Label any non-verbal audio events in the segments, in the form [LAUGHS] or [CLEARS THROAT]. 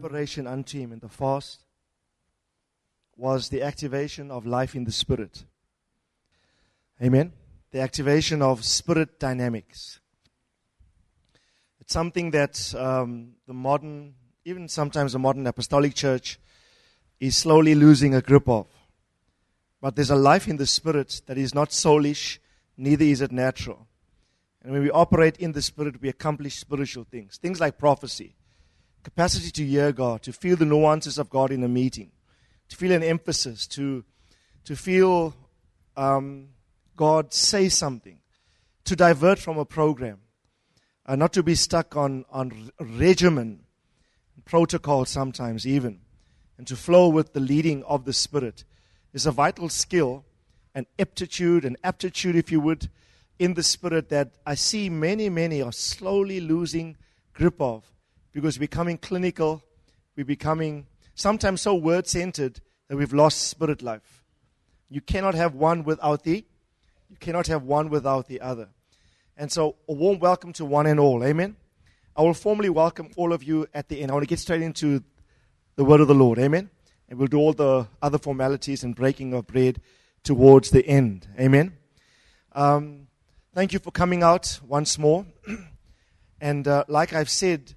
Separation unto him in the fast was the activation of life in the spirit. Amen. The activation of spirit dynamics. It's something that um, the modern, even sometimes the modern apostolic church, is slowly losing a grip of. But there's a life in the spirit that is not soulish, neither is it natural. And when we operate in the spirit, we accomplish spiritual things. Things like prophecy, capacity to hear God, to feel the nuances of God in a meeting, to feel an emphasis, to, to feel um, God say something, to divert from a program, uh, not to be stuck on, on regimen, protocol sometimes even, and to flow with the leading of the Spirit is a vital skill, an aptitude, an aptitude, if you would, in the Spirit that I see many, many are slowly losing grip of because we're becoming clinical, we're becoming sometimes so word centered that we've lost spirit life. You cannot have one without the, you cannot have one without the other. And so, a warm welcome to one and all. Amen. I will formally welcome all of you at the end. I want to get straight into the word of the Lord. Amen. And we'll do all the other formalities and breaking of bread towards the end. Amen. Um, thank you for coming out once more. [CLEARS THROAT] and uh, like I've said,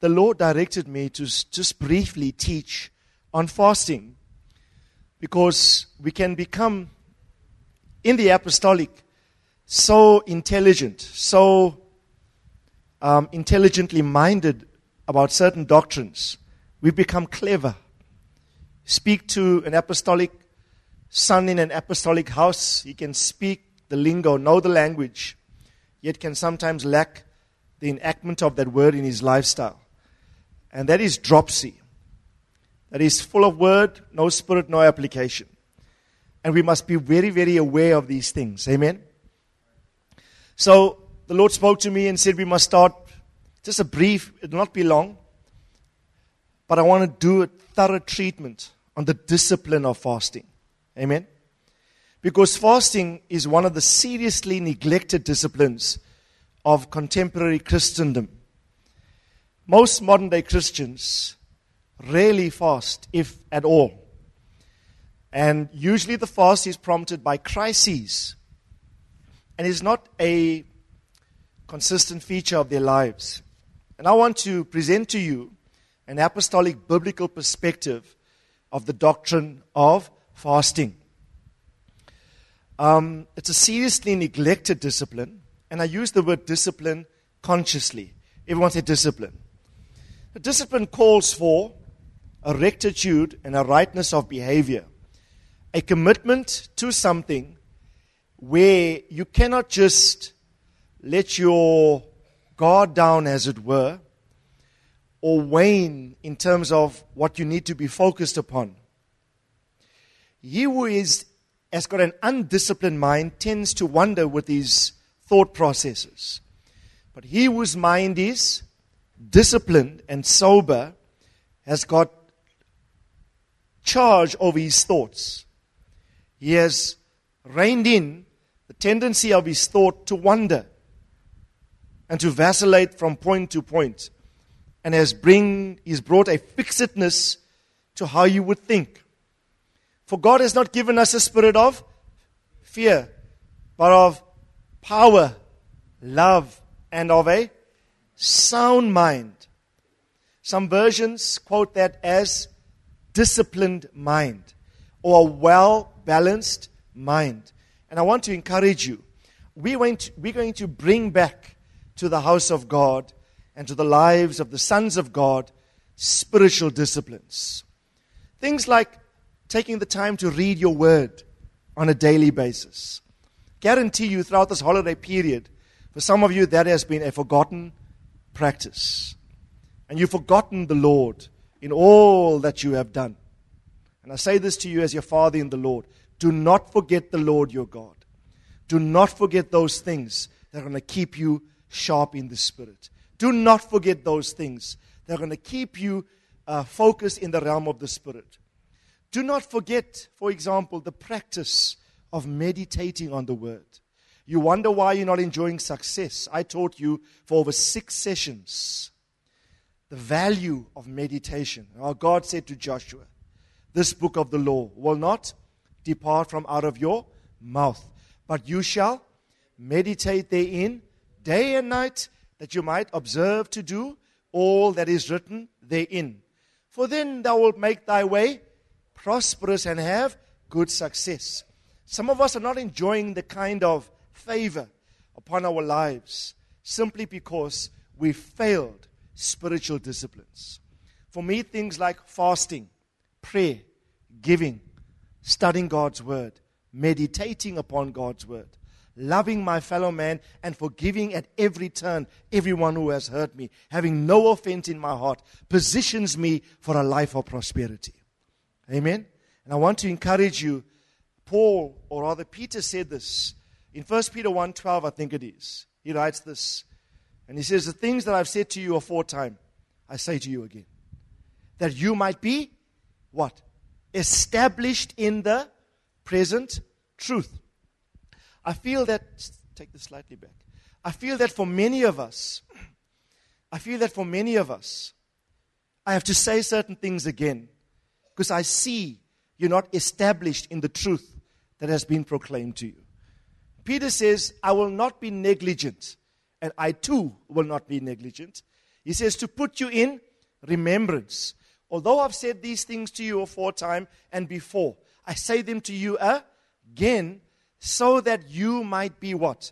the Lord directed me to just briefly teach on fasting because we can become, in the apostolic, so intelligent, so um, intelligently minded about certain doctrines. We become clever. Speak to an apostolic son in an apostolic house, he can speak the lingo, know the language, yet can sometimes lack the enactment of that word in his lifestyle and that is dropsy. That is full of word, no spirit, no application. And we must be very, very aware of these things. Amen. So the Lord spoke to me and said we must start just a brief, it will not be long, but I want to do a thorough treatment on the discipline of fasting. Amen. Because fasting is one of the seriously neglected disciplines of contemporary Christendom. Most modern day Christians rarely fast, if at all. And usually the fast is prompted by crises and is not a consistent feature of their lives. And I want to present to you an apostolic biblical perspective of the doctrine of fasting. Um, it's a seriously neglected discipline, and I use the word discipline consciously. Everyone say discipline. A discipline calls for a rectitude and a rightness of behavior, a commitment to something where you cannot just let your guard down, as it were, or wane in terms of what you need to be focused upon. He who is, has got an undisciplined mind tends to wander with his thought processes. But he whose mind is disciplined and sober has got charge over his thoughts. He has reined in the tendency of his thought to wander and to vacillate from point to point and has bring he's brought a fixedness to how you would think. For God has not given us a spirit of fear, but of power, love, and of a sound mind. Some versions quote that as disciplined mind or a well balanced mind. And I want to encourage you. Going, to, we're going to bring back to the house of God and to the lives of the sons of God spiritual disciplines. Things like taking the time to read your word on a daily basis. Guarantee you throughout this holiday period, for some of you, that has been a forgotten practice. and you've forgotten the Lord in all that you have done. And I say this to you as your father in the Lord do not forget the Lord your God. Do not forget those things that are going to keep you sharp in the spirit. Do not forget those things that are going to keep you uh, focused in the realm of the spirit. Do not forget, for example, the practice of meditating on the word. You wonder why you're not enjoying success. I taught you for over six sessions the value of meditation. Our God said to Joshua, This book of the law will not depart from out of your mouth, but you shall meditate therein day and night, that you might observe to do all that is written therein. For then thou wilt make thy way prosperous and have good success. Some of us are not enjoying the kind of favor upon our lives simply because we failed spiritual disciplines. For me, things like fasting, prayer, giving, studying God's word, meditating upon God's word, loving my fellow man, and forgiving at every turn everyone who has hurt me, having no offense in my heart, positions me for a life of prosperity. Amen? And I want to encourage you. Paul, or rather Peter, said this in 1 Peter 1.12, I think it is. He writes this. And he says, The things that I've said to you aforetime, I say to you again. That you might be what? Established in the present truth. I feel that, take this slightly back. I feel that for many of us, I feel that for many of us, I have to say certain things again because I see you're not established in the truth that has been proclaimed to you. Peter says, I will not be negligent, and I too will not be negligent. He says, to put you in remembrance. Although I've said these things to you aforetime and before, I say them to you again so that you might be what?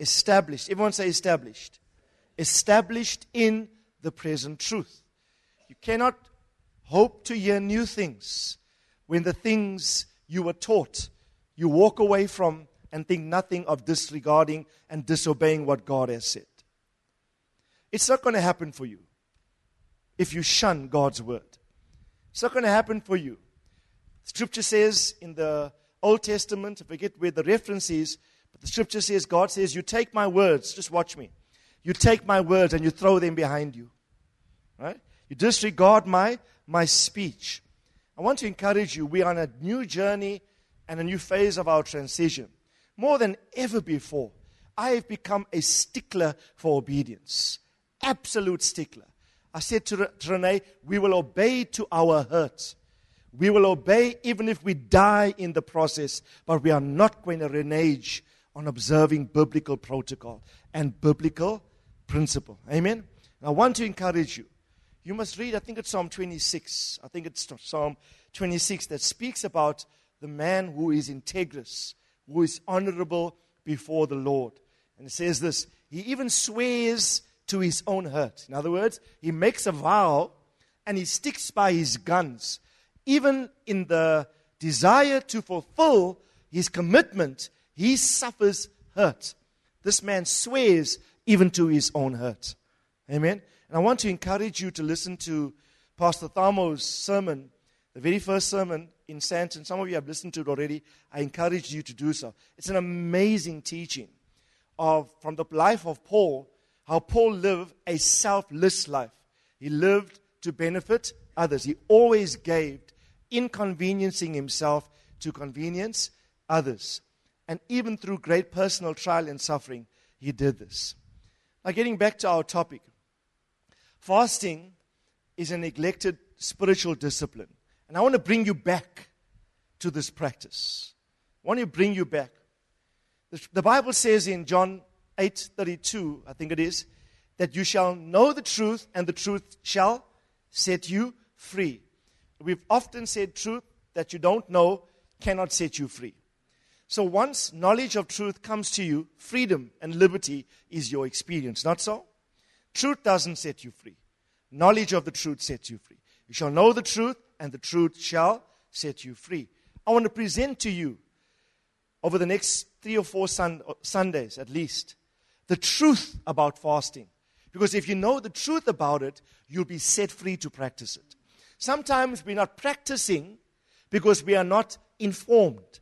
Established. Everyone say established. Established in the present truth. You cannot hope to hear new things when the things you were taught you walk away from and think nothing of disregarding and disobeying what God has said. It's not going to happen for you if you shun God's word. It's not going to happen for you. Scripture says in the Old Testament, I forget where the reference is, but the scripture says, God says, You take my words, just watch me. You take my words and you throw them behind you. Right? You disregard my, my speech. I want to encourage you, we are on a new journey and a new phase of our transition. More than ever before, I have become a stickler for obedience. Absolute stickler. I said to, Renee, we will obey to our hurt. We will obey even if we die in the process, but we are not going to renege on observing biblical protocol and biblical principle. Amen? And I want to encourage you. You must read, I think it's Psalm 26. I think it's Psalm 26 that speaks about the man who is integrous, who is honorable before the Lord. And it says this He even swears to his own hurt. In other words, he makes a vow and he sticks by his guns even in the desire to fulfill his commitment, he suffers hurt. This man swears even to his own hurt. Amen. And I want to encourage you to listen to Pastor Thamo's sermon, the very first sermon in and Some of you have listened to it already. I encourage you to do so. It's an amazing teaching of from the life of Paul, how Paul lived a selfless life. He lived to benefit others. He always gave inconveniencing himself to convenience others. And even through great personal trial and suffering, he did this. Now, getting back to our topic fasting is a neglected spiritual discipline. And I want to bring you back to this practice. I want to bring you back. The Bible says in John 8:32, I think it is, that you shall know the truth and the truth shall set you free. We've often said truth that you don't know cannot set you free. So once knowledge of truth comes to you, freedom and liberty is your experience, not so? Truth doesn't set you free. Knowledge of the truth sets you free. You shall know the truth, and the truth shall set you free. I want to present to you over the next three or four sun- uh, Sundays at least the truth about fasting. Because if you know the truth about it, you'll be set free to practice it. Sometimes we're not practicing because we are not informed.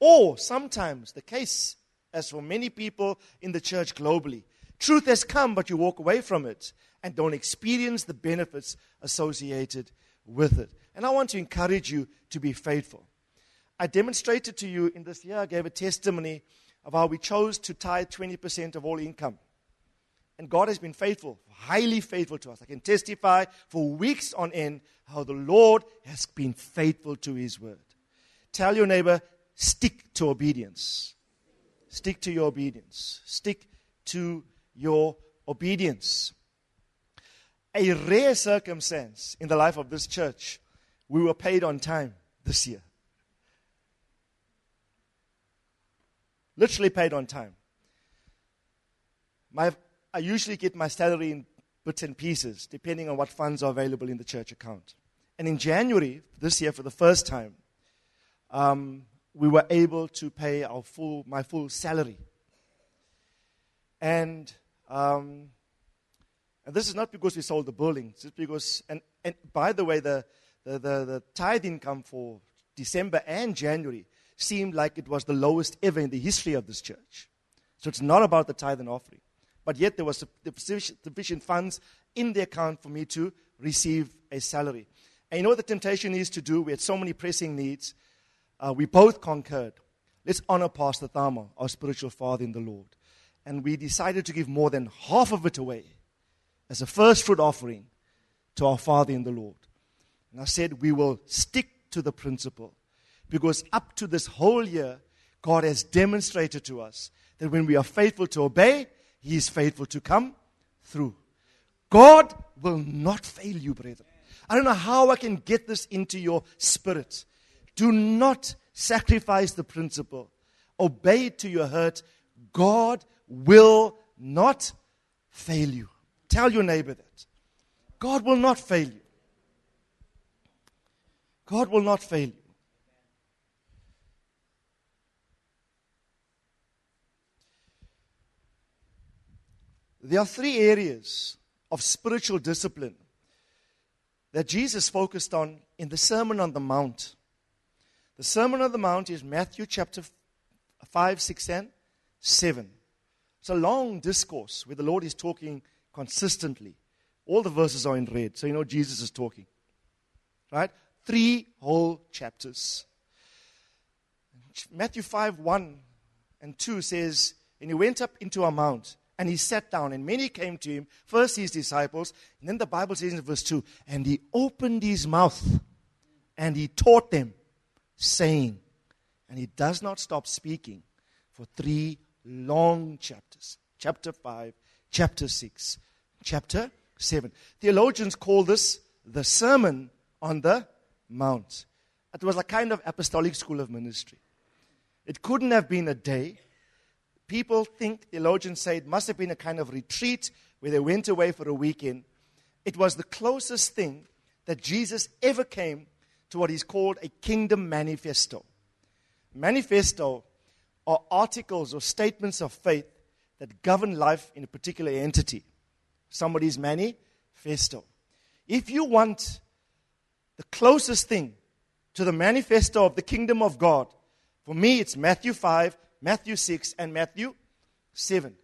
Or sometimes the case, as for many people in the church globally, truth has come, but you walk away from it and don't experience the benefits associated with it. And I want to encourage you to be faithful. I demonstrated to you in this year, I gave a testimony of how we chose to tithe 20% of all income. And God has been faithful, highly faithful to us. I can testify for weeks on end how the Lord has been faithful to his word. Tell your neighbor, stick to obedience. Stick to your obedience. Stick to your obedience. A rare circumstance in the life of this church, we were paid on time this year. Literally paid on time. My I usually get my salary in bits and pieces, depending on what funds are available in the church account. And in January this year, for the first time, um, we were able to pay our full, my full salary. And, um, and this is not because we sold the building. It's because, and, and by the way, the, the, the, the tithe income for December and January seemed like it was the lowest ever in the history of this church. So it's not about the tithe and offering but yet there was sufficient funds in the account for me to receive a salary. And you know what the temptation is to do? We had so many pressing needs. Uh, we both concurred. Let's honor Pastor Thamo, our spiritual father in the Lord. And we decided to give more than half of it away as a first fruit offering to our Father in the Lord. And I said, we will stick to the principle because up to this whole year, God has demonstrated to us that when we are faithful to obey, he is faithful to come through. God will not fail you, brethren. I don't know how I can get this into your spirit. Do not sacrifice the principle. Obey to your hurt. God will not fail you. Tell your neighbor that. God will not fail you. God will not fail you. There are three areas of spiritual discipline that Jesus focused on in the Sermon on the Mount. The Sermon on the Mount is Matthew chapter 5, 6, and 7. It's a long discourse where the Lord is talking consistently. All the verses are in red, so you know Jesus is talking. Right? Three whole chapters. Matthew 5, 1 and 2 says, And he went up into a mount and he sat down, and many came to him, first his disciples, and then the Bible says in verse 2 and he opened his mouth and he taught them, saying, and he does not stop speaking for three long chapters chapter 5, chapter 6, chapter 7. Theologians call this the Sermon on the Mount. It was a kind of apostolic school of ministry. It couldn't have been a day people think, theologians say, it must have been a kind of retreat where they went away for a weekend. It was the closest thing that Jesus ever came to what is called a kingdom manifesto. Manifesto are articles or statements of faith that govern life in a particular entity. Somebody's manifesto. If you want the closest thing to the manifesto of the kingdom of God, for me it's Matthew 5, Matthew 6, and Matthew 7.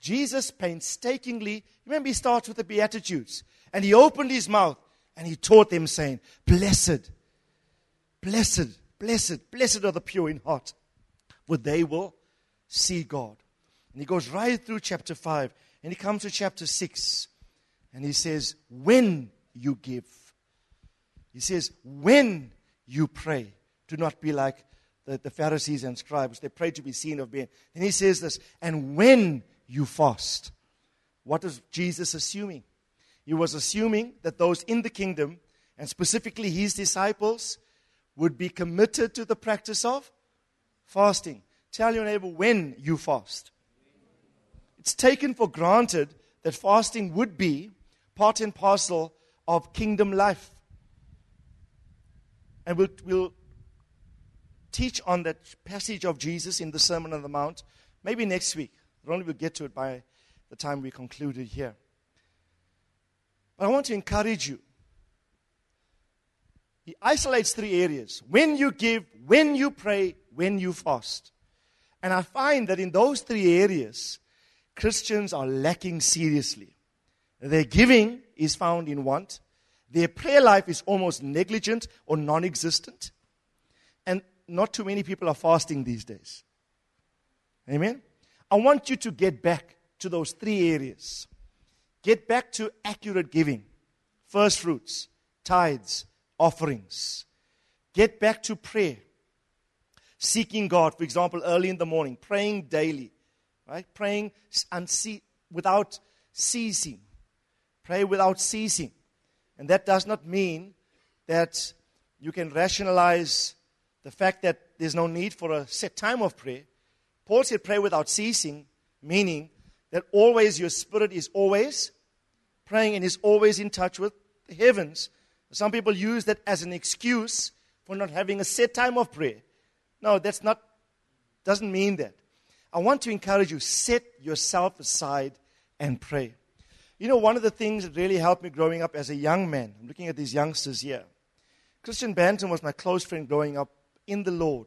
Jesus painstakingly, remember, he starts with the Beatitudes. And he opened his mouth and he taught them, saying, Blessed, blessed, blessed, blessed are the pure in heart, for they will see God. And he goes right through chapter 5 and he comes to chapter 6 and he says, When you give, he says, When you pray, do not be like the, the Pharisees and scribes. They pray to be seen of men. And he says this, and when you fast, what is Jesus assuming? He was assuming that those in the kingdom, and specifically his disciples, would be committed to the practice of fasting. Tell your neighbor when you fast. It's taken for granted that fasting would be part and parcel of kingdom life. And we'll, we'll teach on that passage of Jesus in the Sermon on the Mount, maybe next week. Ronnie will get to it by the time we concluded here. But I want to encourage you. He isolates three areas when you give, when you pray, when you fast. And I find that in those three areas, Christians are lacking seriously. Their giving is found in want, their prayer life is almost negligent or non existent, and not too many people are fasting these days. Amen? I want you to get back to those three areas. Get back to accurate giving, first fruits, tithes, offerings. Get back to prayer. Seeking God, for example, early in the morning, praying daily, right? Praying unce- without ceasing. Pray without ceasing. And that does not mean that you can rationalize the fact that there's no need for a set time of prayer. Paul said, pray without ceasing, meaning that always your spirit is always praying and is always in touch with the heavens. Some people use that as an excuse for not having a set time of prayer. No, that's not, doesn't mean that. I want to encourage you, set yourself aside and pray. You know, one of the things that really helped me growing up as a young man, I'm looking at these youngsters here. Christian Banton was my close friend growing up in the Lord.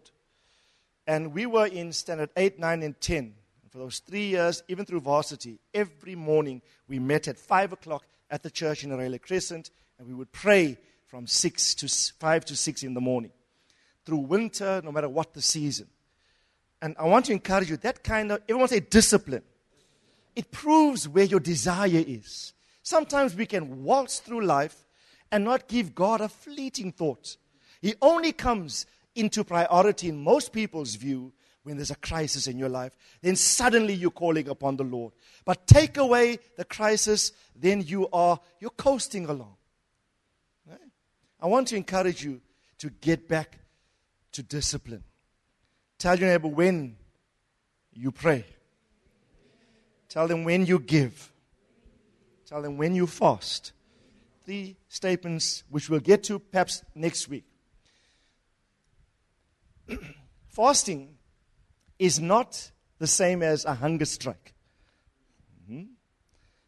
And we were in standard 8, 9, and 10 for those three years, even through varsity, every morning we met at 5 o'clock at the church in Arela Crescent, and we would pray from 6 to 5 to 6 in the morning. Through winter, no matter what the season. And I want to encourage you, that kind of, everyone say discipline. It proves where your desire is. Sometimes we can waltz through life and not give God a fleeting thought. He only comes into priority in most people's view when there's a crisis in your life, then suddenly you're calling upon the Lord. But take away the crisis, then you are you're coasting along. Right? I want to encourage you to get back to discipline. Tell your neighbor when you pray. Tell them when you give. Tell them when you fast. Three statements which we'll get to perhaps next week. [CLEARS THROAT] Fasting is not the same as a hunger strike. Mm-hmm.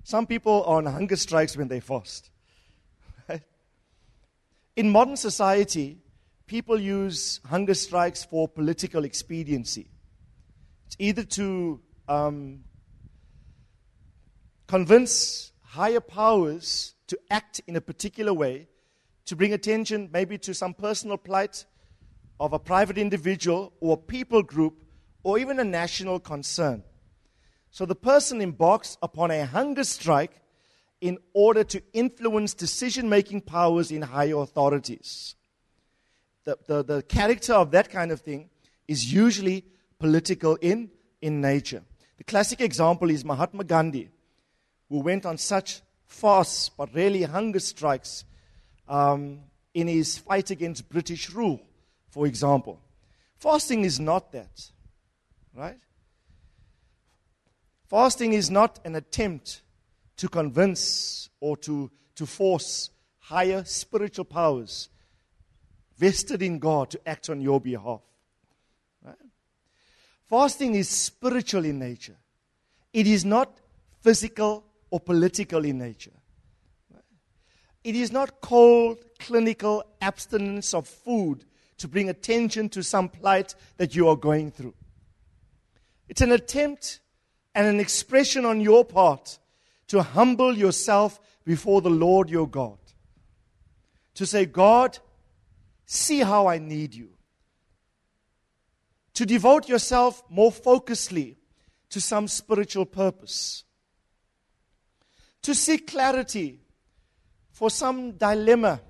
Some people are on hunger strikes when they fast. [LAUGHS] In modern society, people use hunger strikes for political expediency. It's either to um, convince higher powers to act in a particular way, to bring attention maybe to some personal plight of a private individual or people group or even a national concern. So the person embarks upon a hunger strike in order to influence decision making powers in higher authorities. The, the, the character of that kind of thing is usually political in, in nature. The classic example is Mahatma Gandhi, who went on such fasts but really hunger strikes um, in his fight against British rule, for example. Fasting is not that. Right? Fasting is not an attempt to convince or to, to force higher spiritual powers vested in God to act on your behalf. Right? Fasting is spiritual in nature, it is not physical or political in nature. It is not cold, clinical abstinence of food to bring attention to some plight that you are going through. It's an attempt and an expression on your part to humble yourself before the Lord your God. To say, God, see how I need you. To devote yourself more focusedly to some spiritual purpose. To seek clarity for some dilemma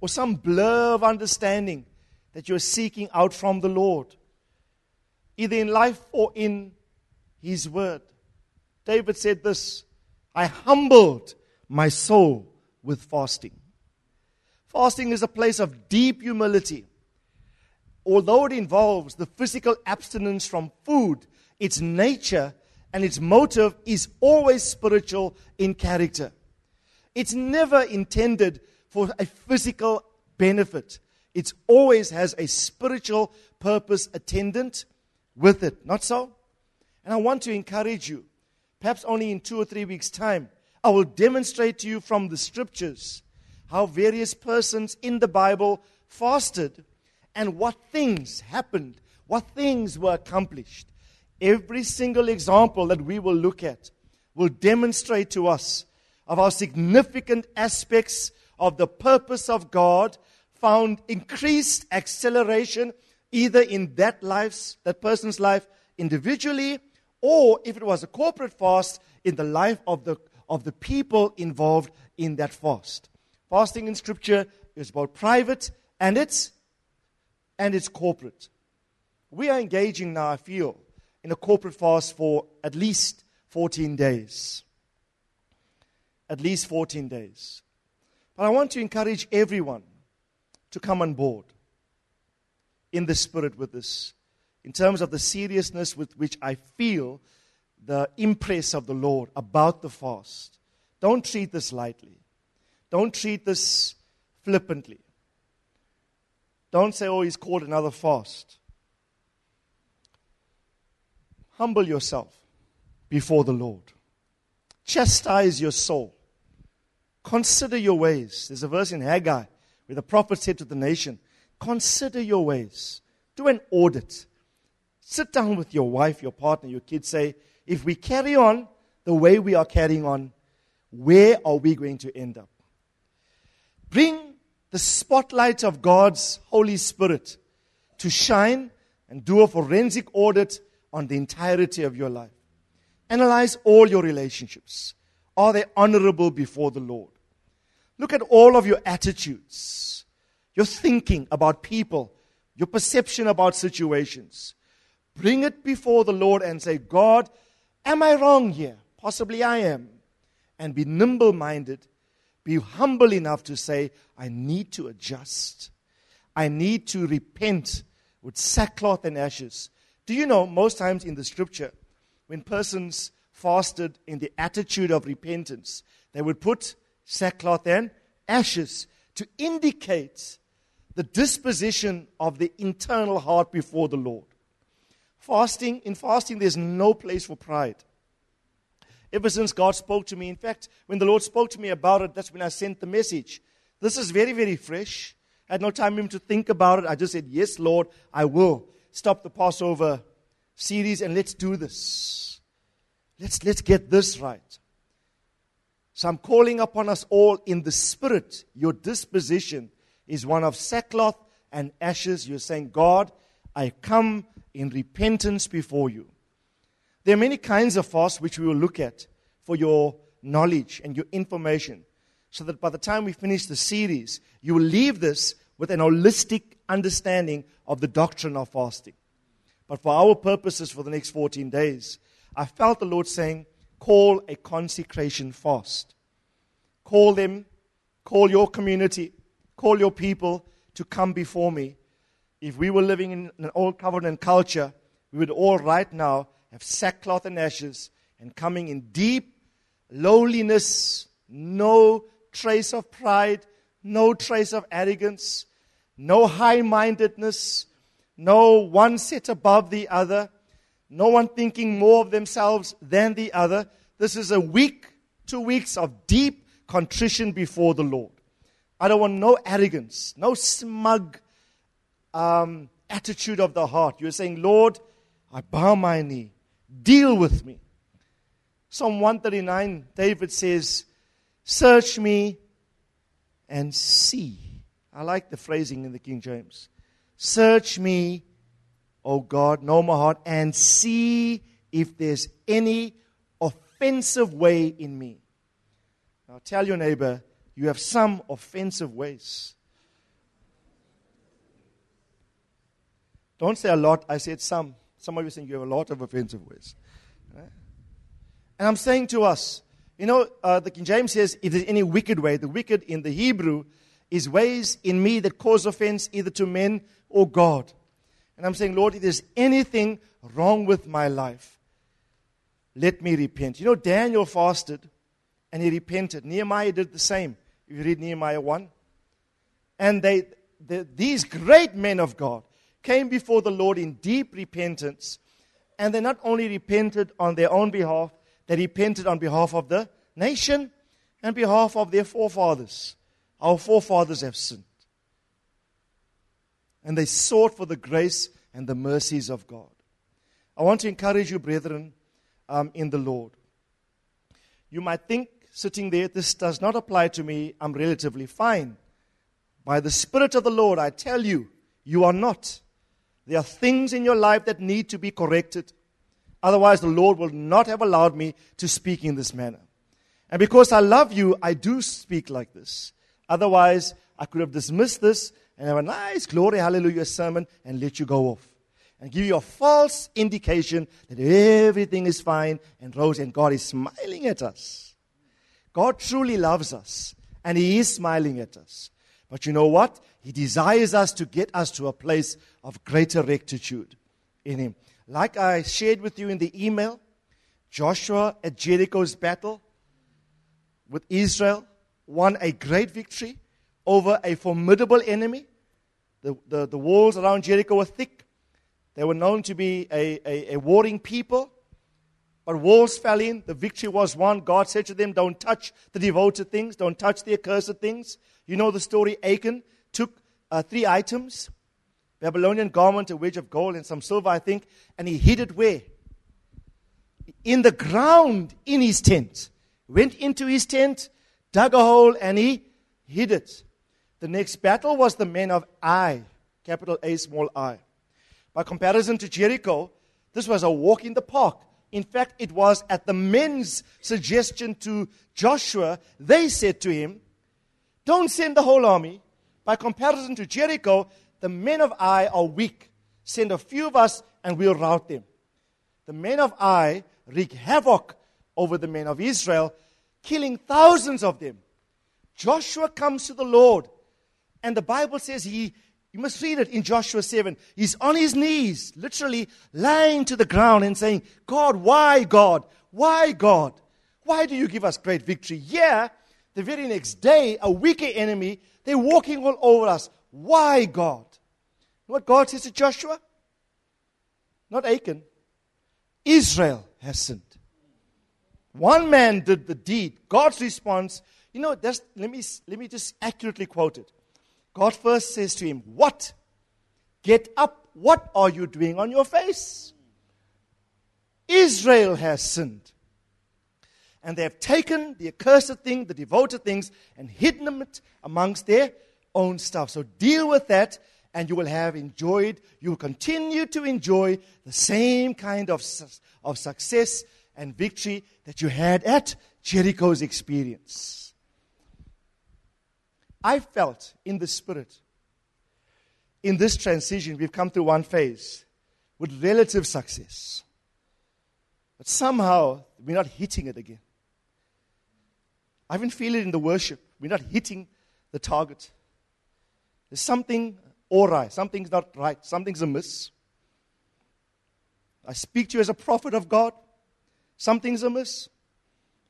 or some blur of understanding that you're seeking out from the Lord either in life or in his word. David said this I humbled my soul with fasting. Fasting is a place of deep humility. Although it involves the physical abstinence from food, its nature and its motive is always spiritual in character. It's never intended for a physical benefit. It always has a spiritual purpose attendant with it. Not so? And I want to encourage you. perhaps only in two or three weeks' time, I will demonstrate to you from the scriptures how various persons in the Bible fasted and what things happened, what things were accomplished. Every single example that we will look at will demonstrate to us of how significant aspects of the purpose of God found increased acceleration either in that life's that person's life individually or if it was a corporate fast in the life of the of the people involved in that fast. Fasting in scripture is about private and it's and it's corporate. We are engaging now, I feel, in a corporate fast for at least 14 days. At least 14 days. But I want to encourage everyone to come on board in the spirit with this, in terms of the seriousness with which I feel the impress of the Lord about the fast. Don't treat this lightly. Don't treat this flippantly. Don't say, oh, he's called another fast. Humble yourself before the Lord. Chastise your soul. Consider your ways. There's a verse in Haggai where the prophet said to the nation, Consider your ways. Do an audit. Sit down with your wife, your partner, your kids. Say, if we carry on the way we are carrying on, where are we going to end up? Bring the spotlight of God's Holy Spirit to shine and do a forensic audit on the entirety of your life. Analyze all your relationships. Are they honorable before the Lord? Look at all of your attitudes, your thinking about people, your perception about situations. Bring it before the Lord and say, God, am I wrong here? Possibly I am. And be nimble minded. Be humble enough to say, I need to adjust. I need to repent with sackcloth and ashes. Do you know, most times in the scripture, when persons fasted in the attitude of repentance, they would put sackcloth and ashes to indicate the disposition of the internal heart before the Lord. Fasting, in fasting, there's no place for pride. Ever since God spoke to me, in fact, when the Lord spoke to me about it, that's when I sent the message. This is very, very fresh. I had no time even to think about it. I just said, Yes, Lord, I will stop the Passover series and let's do this. Let's, let's get this right. So I'm calling upon us all in the spirit. Your disposition is one of sackcloth and ashes. You're saying, God, I come in repentance before you. There are many kinds of fasts which we will look at for your knowledge and your information, so that by the time we finish the series, you will leave this with an holistic understanding of the doctrine of fasting. But for our purposes for the next 14 days, I felt the Lord saying, call a consecration fast. Call them, call your community, call your people to come before me if we were living in an old covenant culture, we would all right now have sackcloth and ashes and coming in deep lowliness, no trace of pride, no trace of arrogance, no high mindedness, no one set above the other, no one thinking more of themselves than the other. This is a week, two weeks of deep contrition before the Lord. I don't want no arrogance, no smug um, attitude of the heart. You're saying, Lord, I bow my knee. Deal with me. Psalm 139, David says, Search me and see. I like the phrasing in the King James. Search me, O God, know my heart, and see if there's any offensive way in me. Now tell your neighbor, you have some offensive ways. Don't say a lot, I said some. Some of you saying you have a lot of offensive ways. And I'm saying to us, you know, uh, the King James says, if there's any wicked way, the wicked in the Hebrew is ways in me that cause offense either to men or God. And I'm saying, Lord, if there's anything wrong with my life, let me repent. You know, Daniel fasted and he repented. Nehemiah did the same. If you read Nehemiah 1. And they, the, these great men of God, came before the Lord in deep repentance, and they not only repented on their own behalf, They repented on behalf of the nation and behalf of their forefathers. Our forefathers have sinned. And they sought for the grace and the mercies of God. I want to encourage you, brethren, um, in the Lord. You might think, sitting there, this does not apply to me. I'm relatively fine. By the Spirit of the Lord, I tell you, you are not. There are things in your life that need to be corrected. Otherwise, the Lord will not have allowed me to speak in this manner. And because I love you, I do speak like this. Otherwise, I could have dismissed this and have a nice glory, hallelujah sermon and let you go off. And give you a false indication that everything is fine and rosy and God is smiling at us. God truly loves us and He is smiling at us. But you know what? He desires us to get us to a place of greater rectitude in Him. Like I shared with you in the email, Joshua at Jericho's battle with Israel won a great victory over a formidable enemy. The, the, the walls around Jericho were thick. They were known to be a, a, a warring people. But walls fell in. The victory was won. God said to them, Don't touch the devoted things. Don't touch the accursed things. You know the story. Achan took uh, three items Babylonian garment, a wedge of gold, and some silver, I think. And he hid it where? In the ground in his tent. Went into his tent, dug a hole, and he hid it. The next battle was the men of Ai, capital A, small i. By comparison to Jericho, this was a walk in the park. In fact, it was at the men's suggestion to Joshua, they said to him, Don't send the whole army. By comparison to Jericho, the men of Ai are weak. Send a few of us and we'll rout them. The men of Ai wreak havoc over the men of Israel, killing thousands of them. Joshua comes to the Lord, and the Bible says he, you must read it in Joshua 7. He's on his knees, literally lying to the ground and saying, God, why, God? Why, God? Why do you give us great victory? Yeah, the very next day, a weaker enemy, they're walking all over us. Why, God? What God says to Joshua? Not Achan. Israel has sinned. One man did the deed. God's response, you know, let, me, let me just accurately quote it. God first says to him, What? Get up. What are you doing on your face? Israel has sinned. And they have taken the accursed thing, the devoted things, and hidden them amongst their own stuff. So deal with that and you will have enjoyed, you will continue to enjoy the same kind of, of success and victory that you had at Jericho's experience. I felt in the Spirit, in this transition, we've come through one phase with relative success. But somehow, we're not hitting it again. I even feel it in the worship. We're not hitting the target. There's something awry. Something's not right. Something's amiss. I speak to you as a prophet of God. Something's amiss.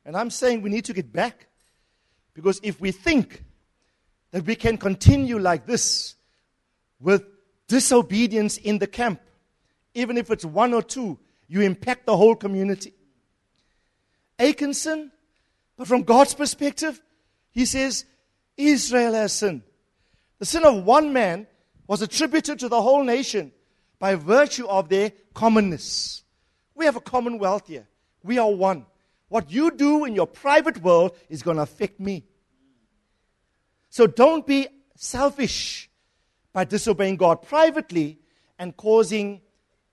And I'm saying we need to get back. Because if we think that we can continue like this with disobedience in the camp, even if it's one or two, you impact the whole community. Achan but from God's perspective, He says, Israel has sinned. The sin of one man was attributed to the whole nation by virtue of their commonness. We have a commonwealth here. We are one. What you do in your private world is going to affect me. So don't be selfish by disobeying God privately and causing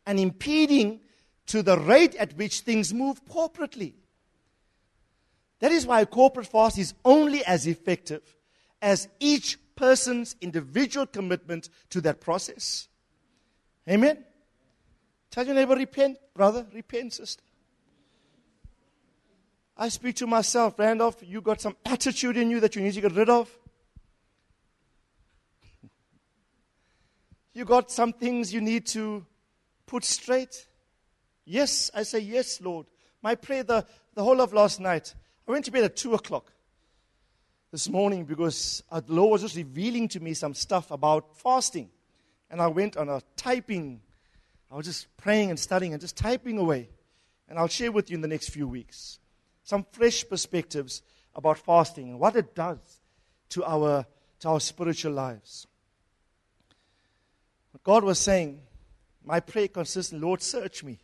and impeding to the rate at which things move corporately. That is why corporate fast is only as effective as each person's individual commitment to that process. Amen? Tell your neighbor, repent, brother, repent, sister. I speak to myself, Randolph, you got some attitude in you that you need to get rid of. You got some things you need to put straight. Yes, I say yes, Lord. My prayer the, the whole of last night. I went to bed at 2 o'clock this morning because uh, the Lord was just revealing to me some stuff about fasting. And I went on a typing, I was just praying and studying and just typing away. And I'll share with you in the next few weeks some fresh perspectives about fasting and what it does to our, to our spiritual lives. God was saying, My prayer consists in, Lord, search me,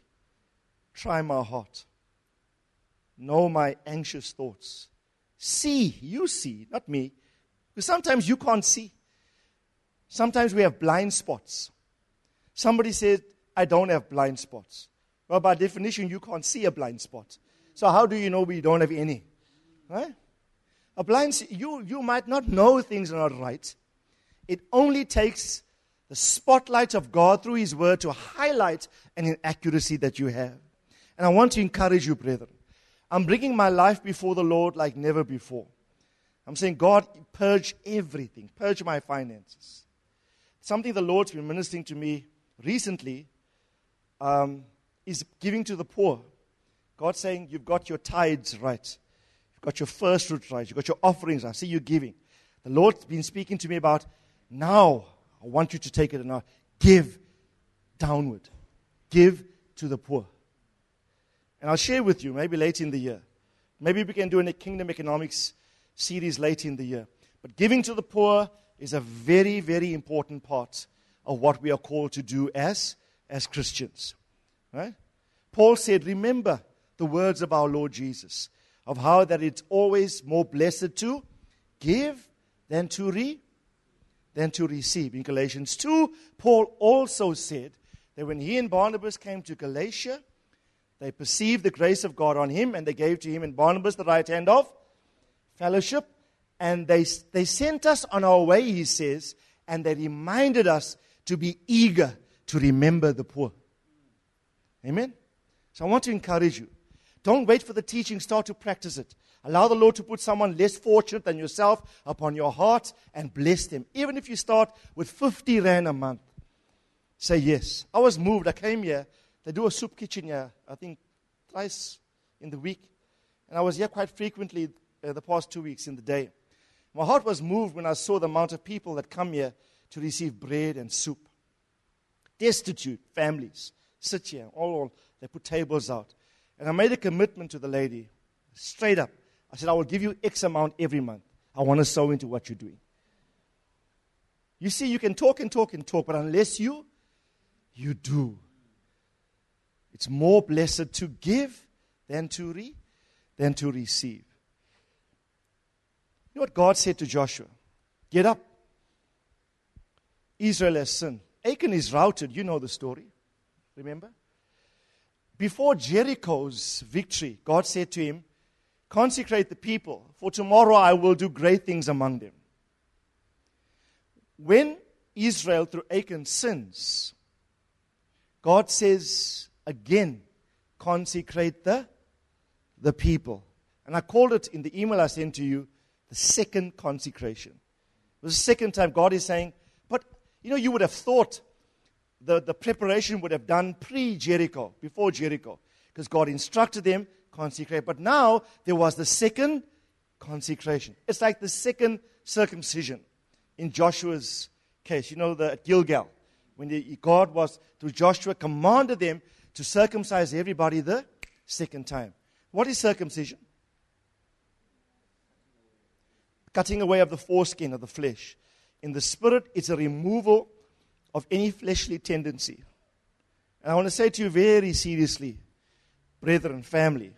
try my heart, know my anxious thoughts. See, you see, not me. Because sometimes you can't see. Sometimes we have blind spots. Somebody said, I don't have blind spots. Well, by definition, you can't see a blind spot. So how do you know we don't have any? Right? A blind, you, you might not know things are not right. It only takes the spotlight of God through His Word to highlight an inaccuracy that you have. And I want to encourage you, brethren. I'm bringing my life before the Lord like never before. I'm saying, God, purge everything, purge my finances. Something the Lord's been ministering to me recently um, is giving to the poor. God saying, You've got your tithes right. You've got your first fruit right. You've got your offerings. I see you giving. The Lord's been speaking to me about now I want you to take it and now give downward. Give to the poor. And I'll share with you maybe later in the year. Maybe we can do a kingdom economics series later in the year. But giving to the poor is a very, very important part of what we are called to do as, as Christians. Right? Paul said, Remember the words of our Lord Jesus, of how that it's always more blessed to give than to re, than to receive. In Galatians 2, Paul also said that when he and Barnabas came to Galatia, they perceived the grace of God on him, and they gave to him and Barnabas the right hand of fellowship. And they, they sent us on our way, he says, and they reminded us to be eager to remember the poor. Amen? So I want to encourage you. Don't wait for the teaching, start to practice it. Allow the Lord to put someone less fortunate than yourself upon your heart and bless them. Even if you start with 50 Rand a month, say yes. I was moved. I came here. They do a soup kitchen here, I think twice in the week. And I was here quite frequently uh, the past two weeks in the day. My heart was moved when I saw the amount of people that come here to receive bread and soup. Destitute families sit here, all, all they put tables out. And I made a commitment to the lady, straight up. I said, I will give you X amount every month. I want to sow into what you're doing. You see, you can talk and talk and talk, but unless you, you do. It's more blessed to give than to re, than to receive. You know what God said to Joshua? Get up. Israel has sinned. Achan is routed. You know the story. Remember? Before Jericho's victory, God said to him, Consecrate the people, for tomorrow I will do great things among them. When Israel, through Achan, sins, God says again, consecrate the, the people. And I called it in the email I sent to you the second consecration. It was the second time God is saying, but you know, you would have thought the, the preparation would have done pre Jericho, before Jericho, because God instructed them, consecrate. But now there was the second consecration. It's like the second circumcision in Joshua's case. You know, the, at Gilgal, when the, God was, through Joshua, commanded them to circumcise everybody the second time. What is circumcision? Cutting away of the foreskin of the flesh. In the spirit, it's a removal of any fleshly tendency. And I want to say to you very seriously, brethren, family,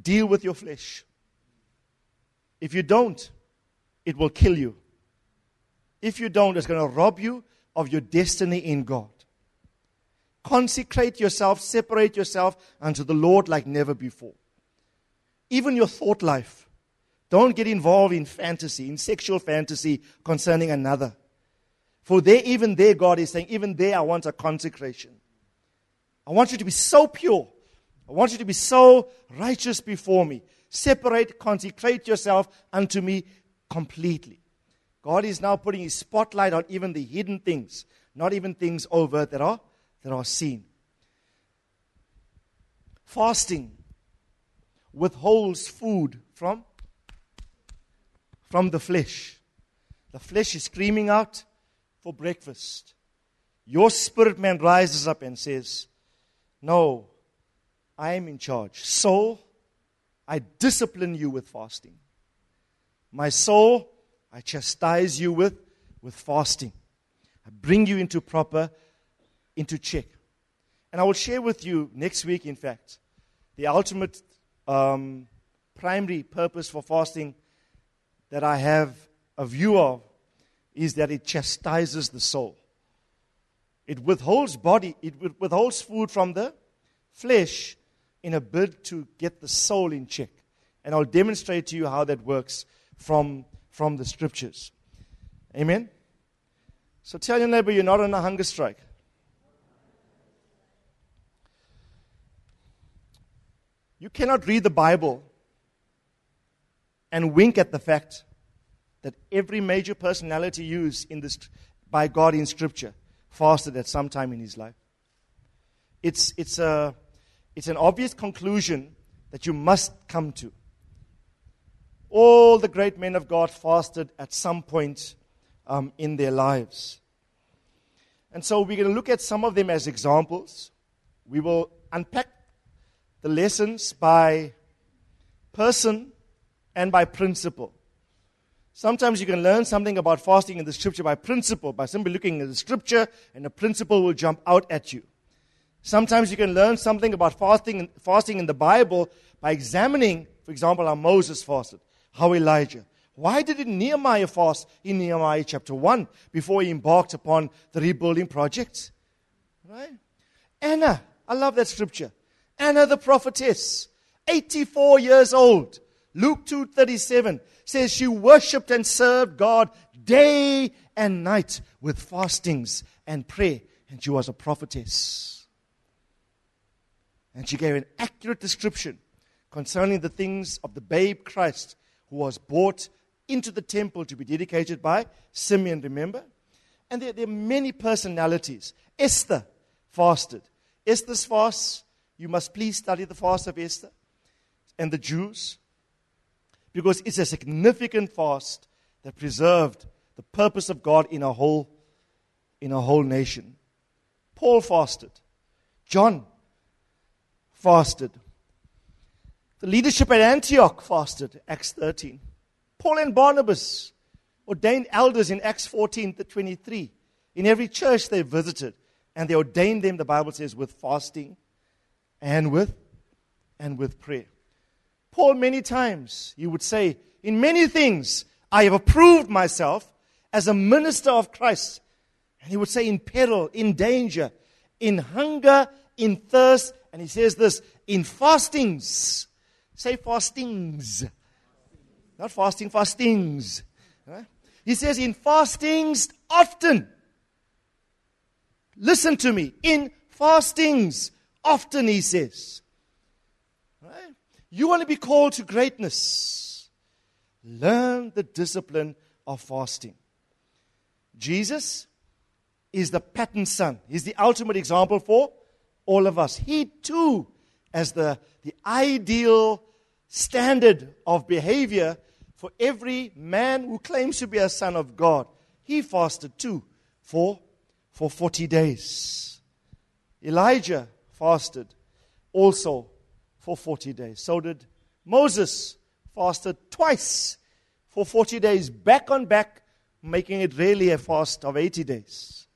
deal with your flesh. If you don't, it will kill you. If you don't, it's going to rob you of your destiny in God. Consecrate yourself, separate yourself unto the Lord like never before. Even your thought life. Don't get involved in fantasy, in sexual fantasy concerning another. For there, even there, God is saying, even there, I want a consecration. I want you to be so pure. I want you to be so righteous before me. Separate, consecrate yourself unto me completely. God is now putting his spotlight on even the hidden things, not even things over that are, that are seen. Fasting withholds food from, from the flesh. The flesh is screaming out, for breakfast, your spirit man rises up and says, No, I am in charge. Soul, I discipline you with fasting. My soul, I chastise you with, with fasting. I bring you into proper, into check. And I will share with you next week, in fact, the ultimate um, primary purpose for fasting that I have a view of is that it chastises the soul. It withholds body, it withholds food from the flesh in a bid to get the soul in check. And I'll demonstrate to you how that works from, from the scriptures. Amen? So tell your neighbor you're not on a hunger strike. You cannot read the Bible and wink at the fact that every major personality used in this, by God in Scripture fasted at some time in his life. It's, it's, a, it's an obvious conclusion that you must come to. All the great men of God fasted at some point um, in their lives. And so we're going to look at some of them as examples. We will unpack the lessons by person and by principle. Sometimes you can learn something about fasting in the scripture by principle, by simply looking at the scripture, and a principle will jump out at you. Sometimes you can learn something about fasting, fasting in the Bible by examining, for example, how Moses fasted, how Elijah. Why did Nehemiah fast in Nehemiah chapter 1 before he embarked upon the rebuilding project? Right? Anna, I love that scripture. Anna the prophetess, 84 years old. Luke 2:37 says she worshiped and served God day and night with fastings and prayer and she was a prophetess. And she gave an accurate description concerning the things of the babe Christ who was brought into the temple to be dedicated by Simeon, remember? And there, there are many personalities. Esther fasted. Esther's fast, you must please study the fast of Esther and the Jews because it's a significant fast that preserved the purpose of God in a whole in a whole nation. Paul fasted. John fasted. The leadership at Antioch fasted, Acts 13. Paul and Barnabas ordained elders in Acts 14 to 23. In every church they visited, and they ordained them, the Bible says, with fasting and with and with prayer. Paul, many times, he would say, In many things, I have approved myself as a minister of Christ. And he would say, In peril, in danger, in hunger, in thirst. And he says this, in fastings. Say fastings. Not fasting, fastings. Right? He says, In fastings often. Listen to me. In fastings often, he says. You want to be called to greatness. Learn the discipline of fasting. Jesus is the pattern son. He's the ultimate example for all of us. He too, as the, the ideal standard of behavior for every man who claims to be a son of God, he fasted too for, for 40 days. Elijah fasted also for 40 days. So did Moses, fasted twice for 40 days, back on back, making it really a fast of 80 days,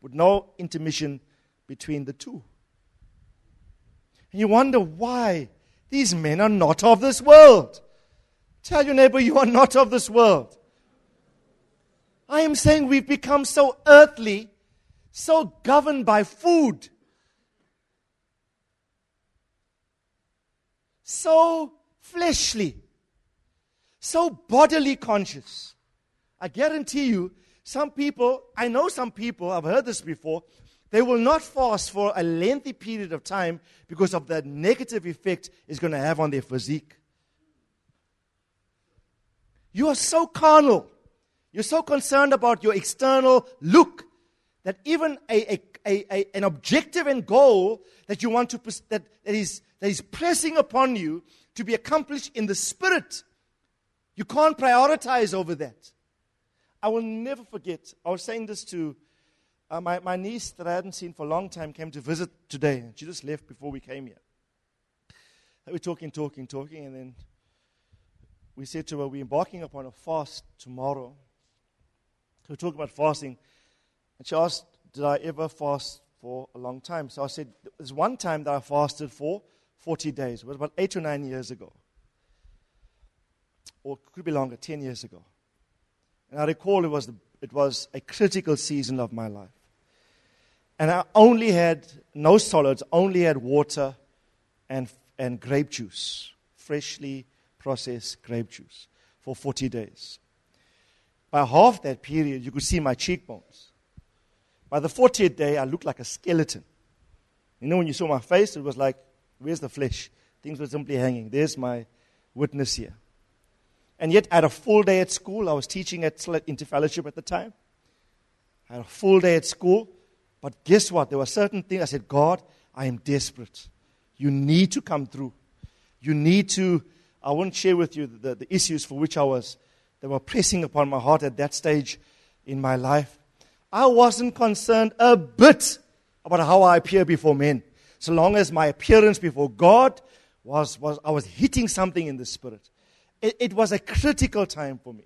with no intermission between the two. And you wonder why these men are not of this world. Tell your neighbor you are not of this world. I am saying we've become so earthly, so governed by food so fleshly, so bodily conscious. I guarantee you, some people, I know some people, I've heard this before, they will not fast for a lengthy period of time because of the negative effect it's going to have on their physique. You are so carnal. You're so concerned about your external look that even a, a, a, an objective and goal that you want to, that, that is that is pressing upon you to be accomplished in the spirit. You can't prioritize over that. I will never forget. I was saying this to uh, my, my niece that I hadn't seen for a long time, came to visit today. She just left before we came here. we're talking, talking, talking, and then we said to her, We're embarking upon a fast tomorrow. We talked about fasting. And she asked, Did I ever fast for a long time? So I said, There's one time that I fasted for 40 days. It was about eight or nine years ago. Or it could be longer, 10 years ago. And I recall it was, the, it was a critical season of my life. And I only had no solids, only had water and, and grape juice, freshly processed grape juice, for 40 days. By half that period, you could see my cheekbones. By the 40th day, I looked like a skeleton. You know, when you saw my face, it was like, where's the flesh? Things were simply hanging. There's my witness here. And yet, I had a full day at school. I was teaching at Interfellowship at the time. I had a full day at school. But guess what? There were certain things I said, God, I am desperate. You need to come through. You need to. I won't share with you the, the issues for which I was, they were pressing upon my heart at that stage in my life. I wasn't concerned a bit about how I appear before men. So long as my appearance before God was, was I was hitting something in the spirit. It, it was a critical time for me.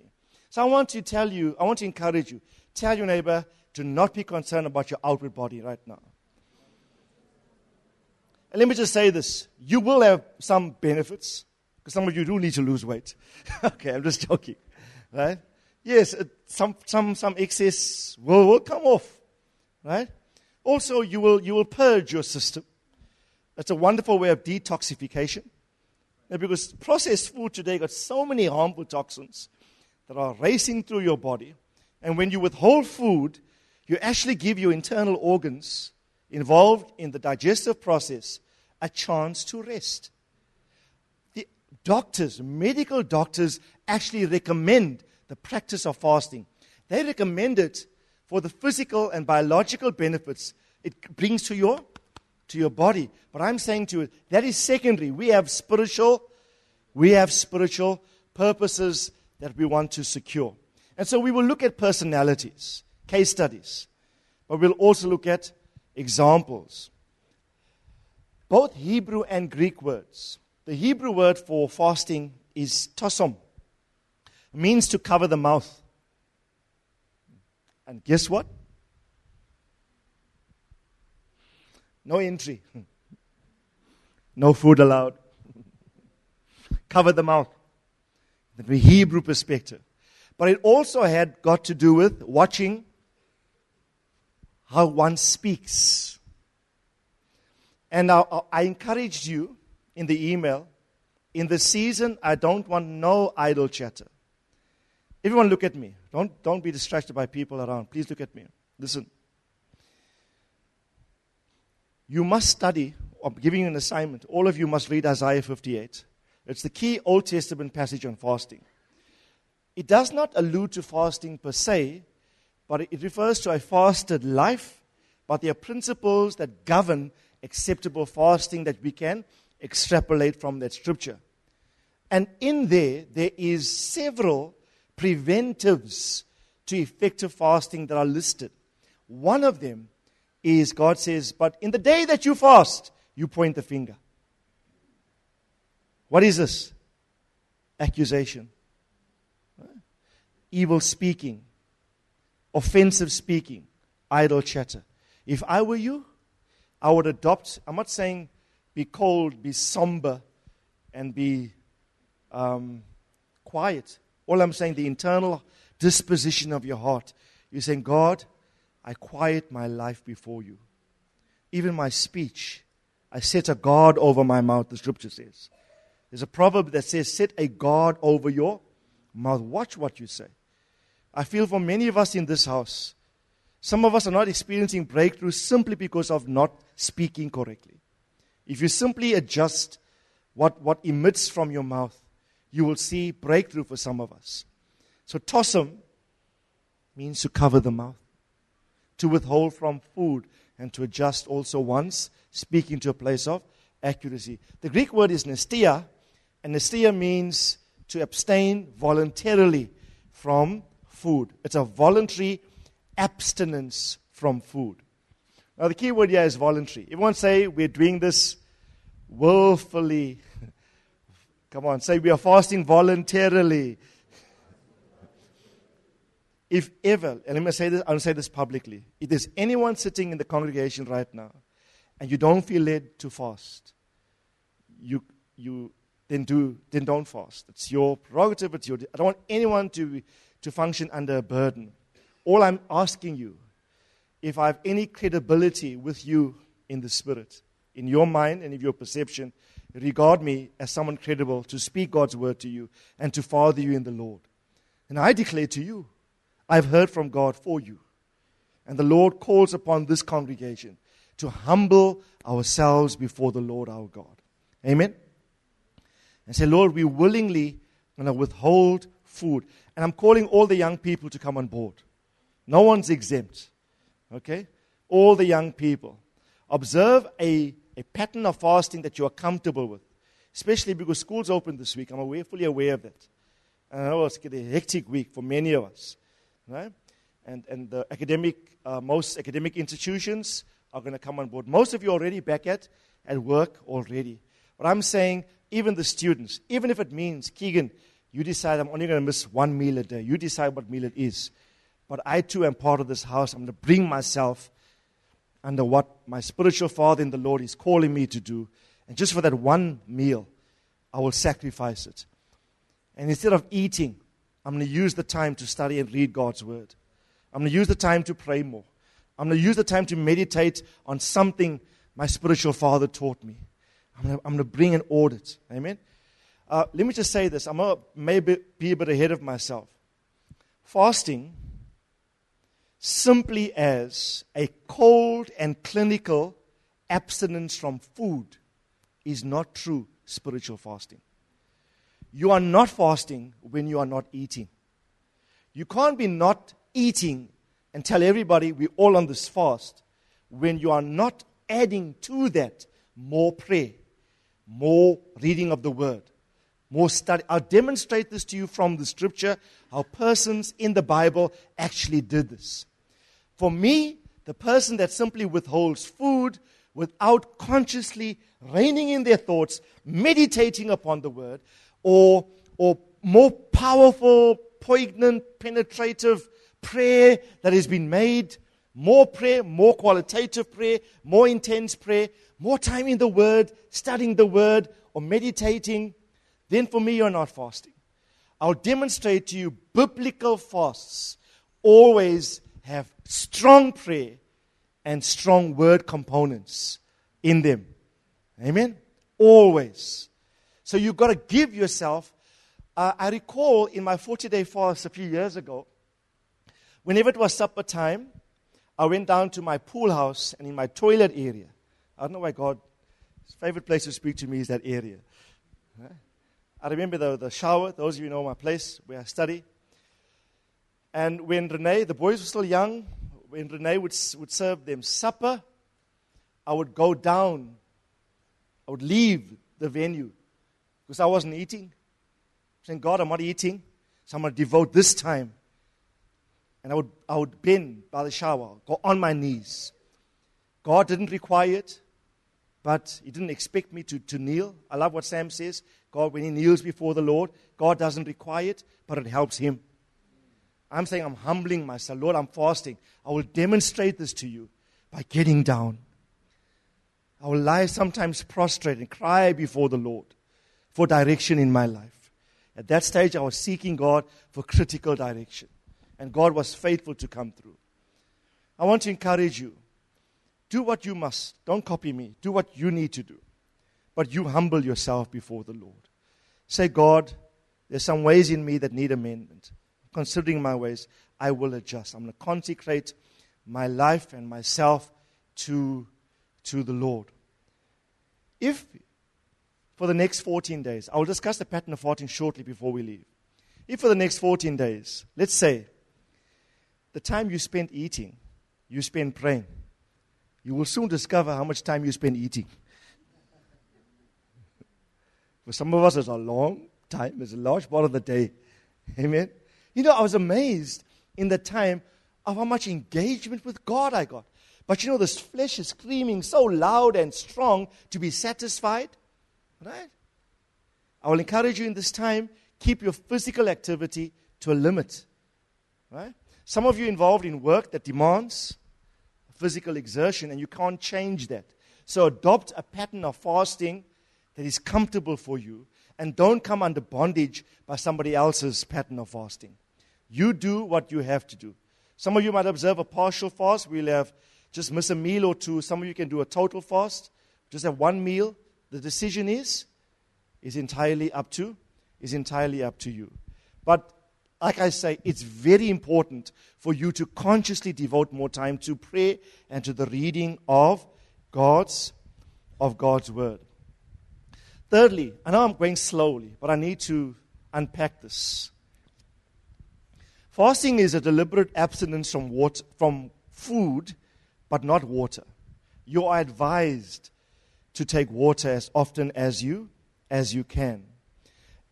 So I want to tell you, I want to encourage you. Tell your neighbor, to not be concerned about your outward body right now. And let me just say this you will have some benefits, because some of you do need to lose weight. [LAUGHS] okay, I'm just joking. Right? Yes, some, some, some excess will, will come off. Right? Also, you will, you will purge your system. It's a wonderful way of detoxification. Because processed food today got so many harmful toxins that are racing through your body. And when you withhold food, you actually give your internal organs involved in the digestive process a chance to rest. The doctors, medical doctors, actually recommend the practice of fasting. They recommend it for the physical and biological benefits it brings to your to your body. But I'm saying to you, that is secondary. We have spiritual, we have spiritual purposes that we want to secure. And so we will look at personalities case studies, but we'll also look at examples. Both Hebrew and Greek words. The Hebrew word for fasting is tosom, it means to cover the mouth. And guess what? No entry. [LAUGHS] No food allowed. [LAUGHS] Cover the mouth. The Hebrew perspective. But it also had got to do with watching how one speaks. And I, I encouraged you in the email in the season, I don't want no idle chatter. Everyone, look at me. Don't, don't be distracted by people around. Please look at me. Listen. You must study. I'm giving you an assignment. All of you must read Isaiah 58. It's the key Old Testament passage on fasting. It does not allude to fasting per se, but it refers to a fasted life, but there are principles that govern acceptable fasting that we can extrapolate from that scripture. And in there, there is several preventives to effective fasting that are listed. One of them is God says, But in the day that you fast, you point the finger. What is this? Accusation, evil speaking, offensive speaking, idle chatter. If I were you, I would adopt, I'm not saying be cold, be somber, and be um, quiet. All I'm saying, the internal disposition of your heart. You're saying, God, I quiet my life before you. Even my speech, I set a guard over my mouth, the scripture says. There's a proverb that says, Set a guard over your mouth. Watch what you say. I feel for many of us in this house, some of us are not experiencing breakthrough simply because of not speaking correctly. If you simply adjust what, what emits from your mouth, you will see breakthrough for some of us. So, tosom means to cover the mouth, to withhold from food, and to adjust also once, speaking to a place of accuracy. The Greek word is nesteia, and nesteia means to abstain voluntarily from food. It's a voluntary abstinence from food. Now, the key word here is voluntary. Everyone say we're doing this willfully. [LAUGHS] Come on, say we are fasting voluntarily. If ever, and let me say this, I'll say this publicly. If there's anyone sitting in the congregation right now and you don't feel led to fast, you, you then do then don't fast. It's your prerogative. It's your, I don't want anyone to, to function under a burden. All I'm asking you, if I have any credibility with you in the spirit, in your mind and in your perception, regard me as someone credible to speak God's word to you and to father you in the Lord. And I declare to you, I've heard from God for you. And the Lord calls upon this congregation to humble ourselves before the Lord our God. Amen. And say, Lord, we willingly going to withhold food. And I'm calling all the young people to come on board. No one's exempt. Okay? All the young people. Observe a, a pattern of fasting that you are comfortable with, especially because school's open this week. I'm aware, fully aware of that. And I know it's a hectic week for many of us. Right? And, and the academic, uh, most academic institutions are going to come on board. Most of you are already back at, at work already. But I'm saying, even the students, even if it means, Keegan, you decide I'm only going to miss one meal a day. You decide what meal it is. But I too am part of this house. I'm going to bring myself under what my spiritual father in the Lord is calling me to do. And just for that one meal, I will sacrifice it. And instead of eating, I'm going to use the time to study and read God's word. I'm going to use the time to pray more. I'm going to use the time to meditate on something my spiritual father taught me. I'm going to, I'm going to bring an audit. Amen. Uh, let me just say this. I'm going to maybe be a bit ahead of myself. Fasting, simply as a cold and clinical abstinence from food, is not true spiritual fasting. You are not fasting when you are not eating. You can't be not eating and tell everybody we're all on this fast when you are not adding to that more prayer, more reading of the word, more study. I'll demonstrate this to you from the scripture how persons in the Bible actually did this. For me, the person that simply withholds food without consciously reining in their thoughts, meditating upon the word, or, or more powerful, poignant, penetrative prayer that has been made, more prayer, more qualitative prayer, more intense prayer, more time in the Word, studying the Word, or meditating, then for me, you're not fasting. I'll demonstrate to you biblical fasts always have strong prayer and strong word components in them. Amen? Always. So you've got to give yourself. Uh, I recall in my 40 day fast a few years ago, whenever it was supper time, I went down to my pool house and in my toilet area. I don't know why God's favorite place to speak to me is that area. I remember the, the shower, those of you know my place where I study. And when Renee, the boys were still young, when Renee would, would serve them supper, I would go down, I would leave the venue because I wasn't eating. Saying, God, I'm not eating, so I'm going to devote this time. And I would, I would bend by the shower, go on my knees. God didn't require it, but He didn't expect me to, to kneel. I love what Sam says. God, when He kneels before the Lord, God doesn't require it, but it helps Him. I'm saying I'm humbling myself. Lord, I'm fasting. I will demonstrate this to you by getting down. I will lie sometimes prostrate and cry before the Lord for direction in my life. At that stage, I was seeking God for critical direction. And God was faithful to come through. I want to encourage you do what you must. Don't copy me. Do what you need to do. But you humble yourself before the Lord. Say, God, there's some ways in me that need amendment. Considering my ways, I will adjust. I'm going to consecrate my life and myself to, to the Lord. If for the next 14 days. I will discuss the pattern of fasting shortly before we leave. If for the next 14 days, let's say, the time you spend eating, you spend praying, you will soon discover how much time you spend eating. For some of us, it's a long time, it's a large part of the day. [LAUGHS] Amen. You know, I was amazed in the time of how much engagement with God I got. But you know, this flesh is screaming so loud and strong to be satisfied. Right? I will encourage you in this time, keep your physical activity to a limit. Right? Some of you involved in work that demands physical exertion and you can't change that. So adopt a pattern of fasting that is comfortable for you and don't come under bondage by somebody else's pattern of fasting. You do what you have to do. Some of you might observe a partial fast. We'll have just miss a meal or two. Some of you can do a total fast. Just have one meal. The decision is is entirely up to is entirely up to you. But like I say, it's very important for you to consciously devote more time to prayer and to the reading of God's of God's word. Thirdly, I know I'm going slowly, but I need to unpack this. Fasting is a deliberate abstinence from water, from food, but not water. You are advised to take water as often as you as you can.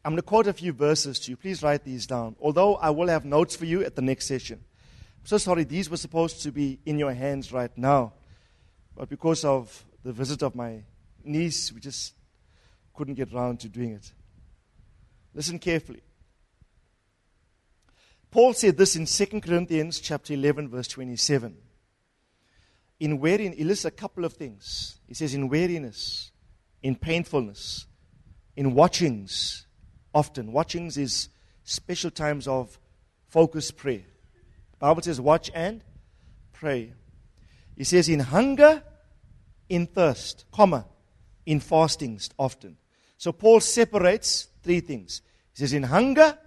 I'm going to quote a few verses to you. Please write these down. Although I will have notes for you at the next session. I'm so sorry, these were supposed to be in your hands right now. But because of the visit of my niece, we just couldn't get around to doing it. Listen carefully. Paul said this in 2 Corinthians chapter 11 verse 27. In weariness, he lists a couple of things. He says in weariness, in painfulness, in watchings, often. Watchings is special times of focused prayer. The Bible says watch and pray. He says in hunger, in thirst, comma, in fastings often. So Paul separates three things. He says in hunger,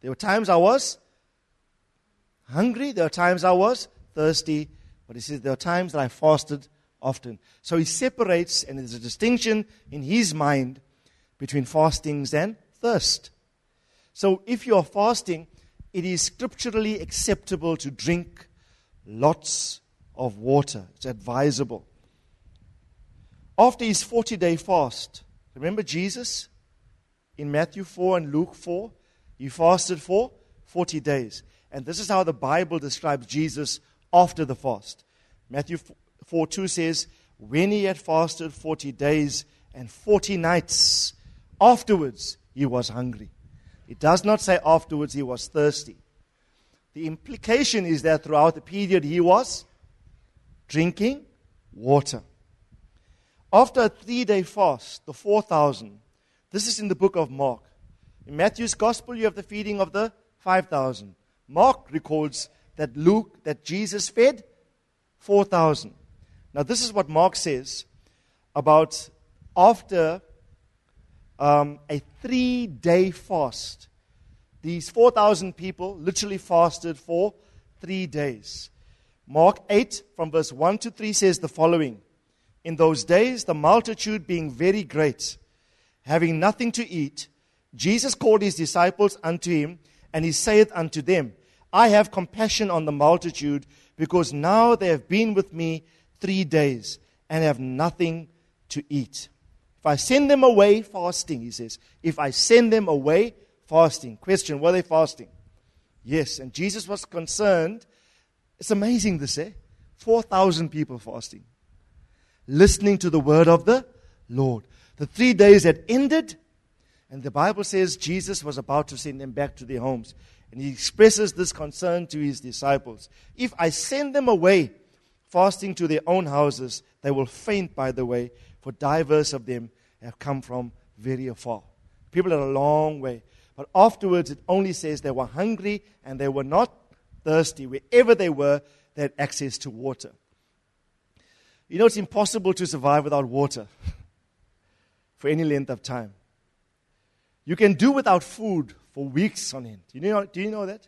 there were times I was hungry, there were times I was thirsty, but he says there are times that I fasted often. So he separates, and there's a distinction in his mind between fastings and thirst. So if you're fasting, it is scripturally acceptable to drink lots of water. It's advisable. After his 40 day fast, remember Jesus in Matthew 4 and Luke 4? He fasted for 40 days. And this is how the Bible describes Jesus after the fast. Matthew 4 2 says, When he had fasted 40 days and 40 nights, afterwards he was hungry. It does not say afterwards he was thirsty. The implication is that throughout the period he was drinking water. After a three day fast, the 4,000, this is in the book of Mark. In Matthew's gospel, you have the feeding of the 5,000. Mark records that Luke, that Jesus fed 4,000. Now, this is what Mark says about after um, a three day fast. These 4,000 people literally fasted for three days. Mark 8, from verse 1 to 3, says the following In those days, the multitude being very great, having nothing to eat, Jesus called his disciples unto him, and he saith unto them, I have compassion on the multitude, because now they have been with me three days, and have nothing to eat. If I send them away fasting, he says, if I send them away fasting. Question, were they fasting? Yes. And Jesus was concerned. It's amazing this, eh? 4,000 people fasting, listening to the word of the Lord. The three days had ended, and the Bible says Jesus was about to send them back to their homes. And he expresses this concern to his disciples. If I send them away fasting to their own houses, they will faint by the way, for divers of them have come from very afar. People are a long way. But afterwards, it only says they were hungry and they were not thirsty. Wherever they were, they had access to water. You know, it's impossible to survive without water for any length of time. You can do without food for weeks on end. Do you know, do you know that?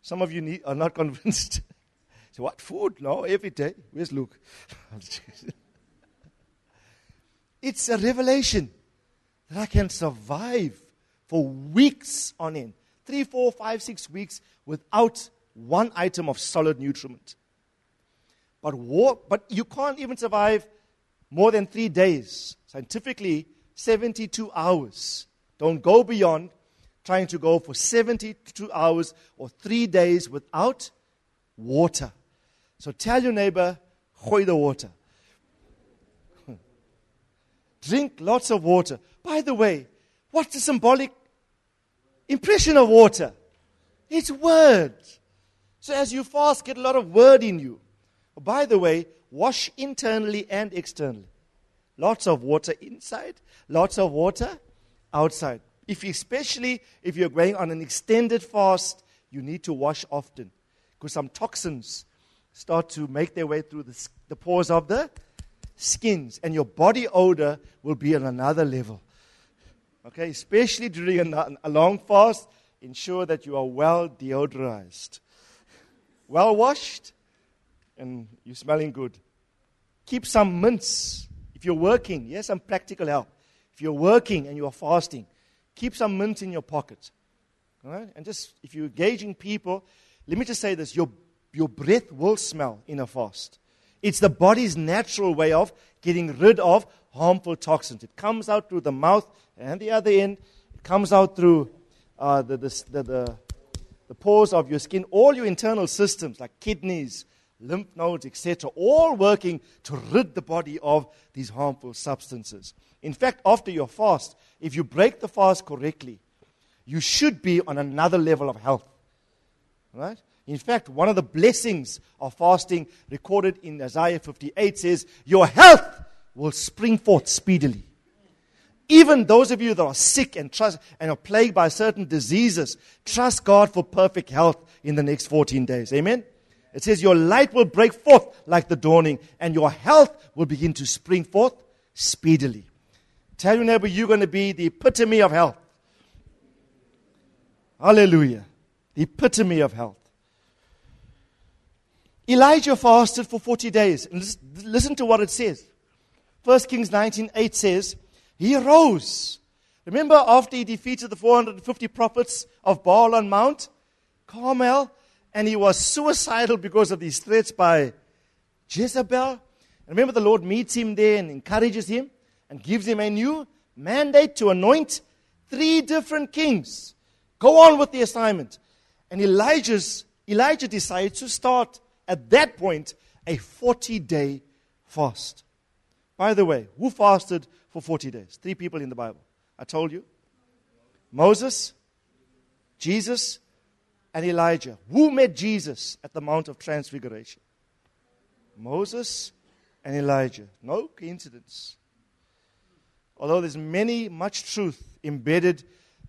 Some of you need, are not [LAUGHS] convinced. so, what food? No, every day. Where's Luke? [LAUGHS] It's a revelation that I can survive for weeks on end three, four, five, six weeks without one item of solid nutriment. But, war, but you can't even survive more than three days. Scientifically, 72 hours. Don't go beyond trying to go for 72 hours or three days without water. So tell your neighbor, gooi the water. [LAUGHS] Drink lots of water. By the way, What's the symbolic impression of water? It's word. So as you fast, get a lot of word in you. By the way, wash internally and externally. Lots of water inside, lots of water outside. If especially if you're going on an extended fast, you need to wash often because some toxins start to make their way through the, the pores of the skins, and your body odor will be on another level. Okay, especially during a, a long fast, ensure that you are well deodorized, well washed, and you're smelling good. Keep some mints if you're working. Yes, some practical help. If you're working and you are fasting, keep some mint in your pocket. All right? And just if you're engaging people, let me just say this your, your breath will smell in a fast. It's the body's natural way of getting rid of harmful toxins. It comes out through the mouth and the other end. It comes out through uh, the, the, the, the, the pores of your skin. All your internal systems, like kidneys, lymph nodes, etc., all working to rid the body of these harmful substances. In fact, after your fast, if you break the fast correctly, you should be on another level of health. Right? In fact, one of the blessings of fasting recorded in Isaiah 58 says, Your health will spring forth speedily. Even those of you that are sick and, trust, and are plagued by certain diseases, trust God for perfect health in the next 14 days. Amen? It says, Your light will break forth like the dawning, and your health will begin to spring forth speedily. Tell your neighbor, you're going to be the epitome of health. Hallelujah. The epitome of health. Elijah fasted for 40 days. And listen to what it says. 1 Kings 19:8 says, He rose. Remember after he defeated the 450 prophets of Baal on Mount Carmel, and he was suicidal because of these threats by Jezebel. Remember, the Lord meets him there and encourages him and gives him a new mandate to anoint three different kings. Go on with the assignment. And Elijah's, Elijah decides to start at that point a 40 day fast. By the way, who fasted for 40 days? Three people in the Bible. I told you Moses, Jesus, and Elijah. Who met Jesus at the Mount of Transfiguration? Moses and Elijah. No coincidence. Although there's many, much truth embedded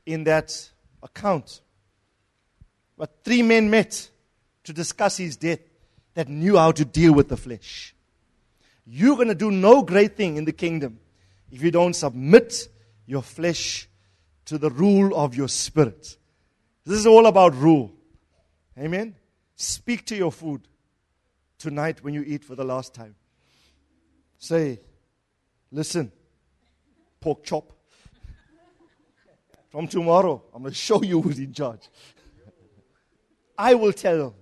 in that account. But three men met to discuss his death that knew how to deal with the flesh. You're going to do no great thing in the kingdom if you don't submit your flesh to the rule of your spirit. This is all about rule. Amen. Speak to your food tonight when you eat for the last time. Say, listen, pork chop. From tomorrow, I'm going to show you who's in charge. I will tell.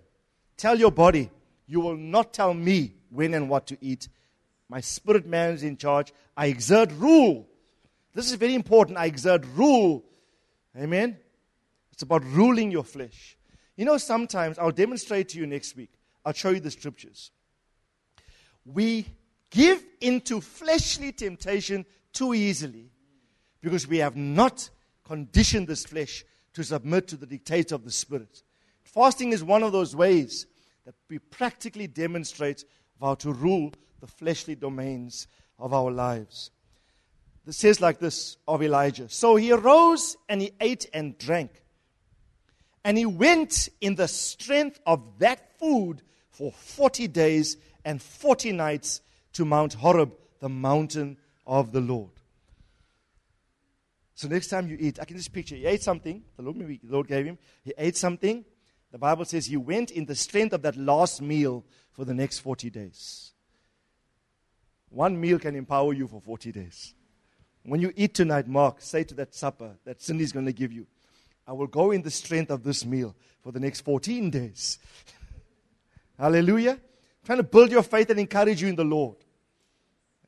Tell your body, you will not tell me when and what to eat. My spirit man is in charge. I exert rule. This is very important. I exert rule. Amen. It's about ruling your flesh. You know, sometimes I'll demonstrate to you next week. I'll show you the scriptures. We give into fleshly temptation too easily because we have not conditioned this flesh to submit to the dictates of the Spirit. Fasting is one of those ways that we practically demonstrate how to rule the fleshly domains of our lives. It says like this of Elijah So he arose and he ate and drank. And he went in the strength of that food for 40 days and 40 nights to Mount Horeb, the mountain of the Lord. So next time you eat, I can just picture he ate something. The Lord, the Lord gave him. He ate something. The Bible says he went in the strength of that last meal for the next 40 days. One meal can empower you for 40 days. When you eat tonight, Mark, say to that supper that Cindy's going to give you, I will go in the strength of this meal for the next 14 days. [LAUGHS] Hallelujah. I'm trying to build your faith and encourage you in the Lord.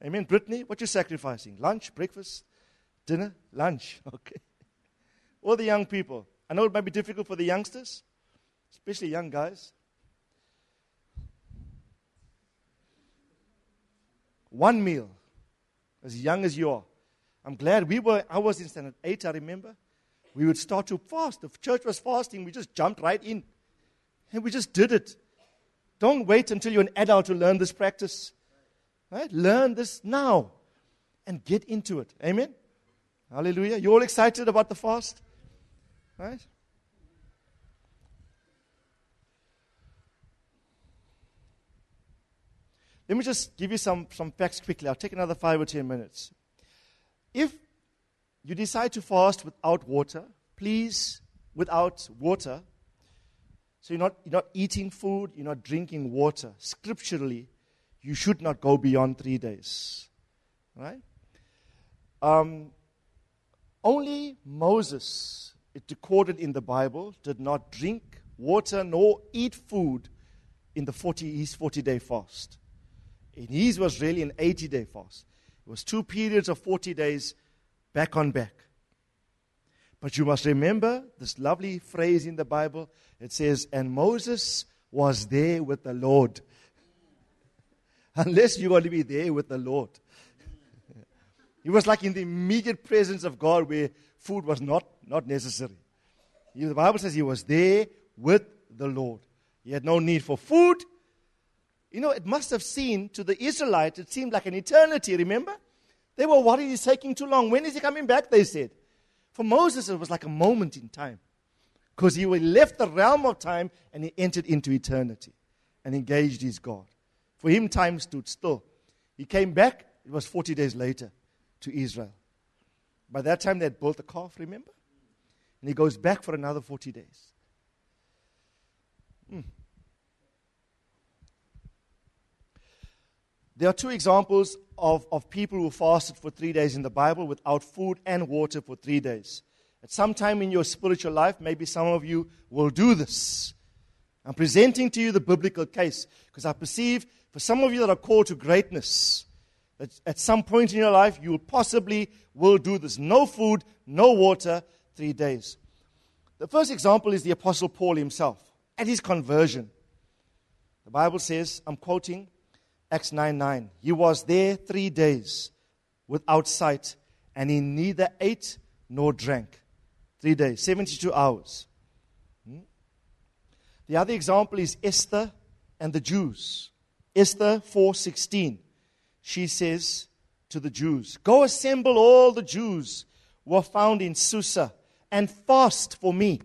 Amen. Brittany, what you sacrificing? Lunch, breakfast, dinner, lunch. [LAUGHS] Okay. All the young people. I know it might be difficult for the youngsters especially young guys. One meal, as young as you are, I'm glad we were, I was in standard 8, I remember. We would start to fast. The church was fasting, we just jumped right in. And we just did it. Don't wait until you're an adult to learn this practice. Right? Learn this now and get into it. Amen? Hallelujah. You all excited about the fast? Right? Let me just give you some, some facts quickly. I'll take another five or ten minutes. If you decide to fast without water, please, without water, so you're not, you're not eating food, you're not drinking water. Scripturally, you should not go beyond three days. Right? Um, only Moses, it's recorded in the Bible, did not drink water nor eat food in the 40, his 40 day fast. And his was really an 80 day fast. It was two periods of 40 days back on back. But you must remember this lovely phrase in the Bible. It says, And Moses was there with the Lord. [LAUGHS] Unless you're going to be there with the Lord. [LAUGHS] he was like in the immediate presence of God where food was not, not necessary. The Bible says he was there with the Lord. He had no need for food. You know, it must have seemed to the Israelites, it seemed like an eternity, remember? They were worried he's taking too long. When is he coming back? They said. For Moses, it was like a moment in time because he left the realm of time and he entered into eternity and engaged his God. For him, time stood still. He came back, it was 40 days later to Israel. By that time, they had built the calf, remember? And he goes back for another 40 days. Hmm. There are two examples of, of people who fasted for three days in the Bible without food and water for three days. At some time in your spiritual life, maybe some of you will do this. I'm presenting to you the biblical case because I perceive for some of you that are called to greatness, that at some point in your life you will possibly will do this. No food, no water, three days. The first example is the Apostle Paul himself at his conversion. The Bible says, I'm quoting, Acts 9 9. He was there three days without sight, and he neither ate nor drank. Three days, 72 hours. Hmm? The other example is Esther and the Jews. Esther 4:16. She says to the Jews, "Go assemble all the Jews who are found in Susa and fast for me."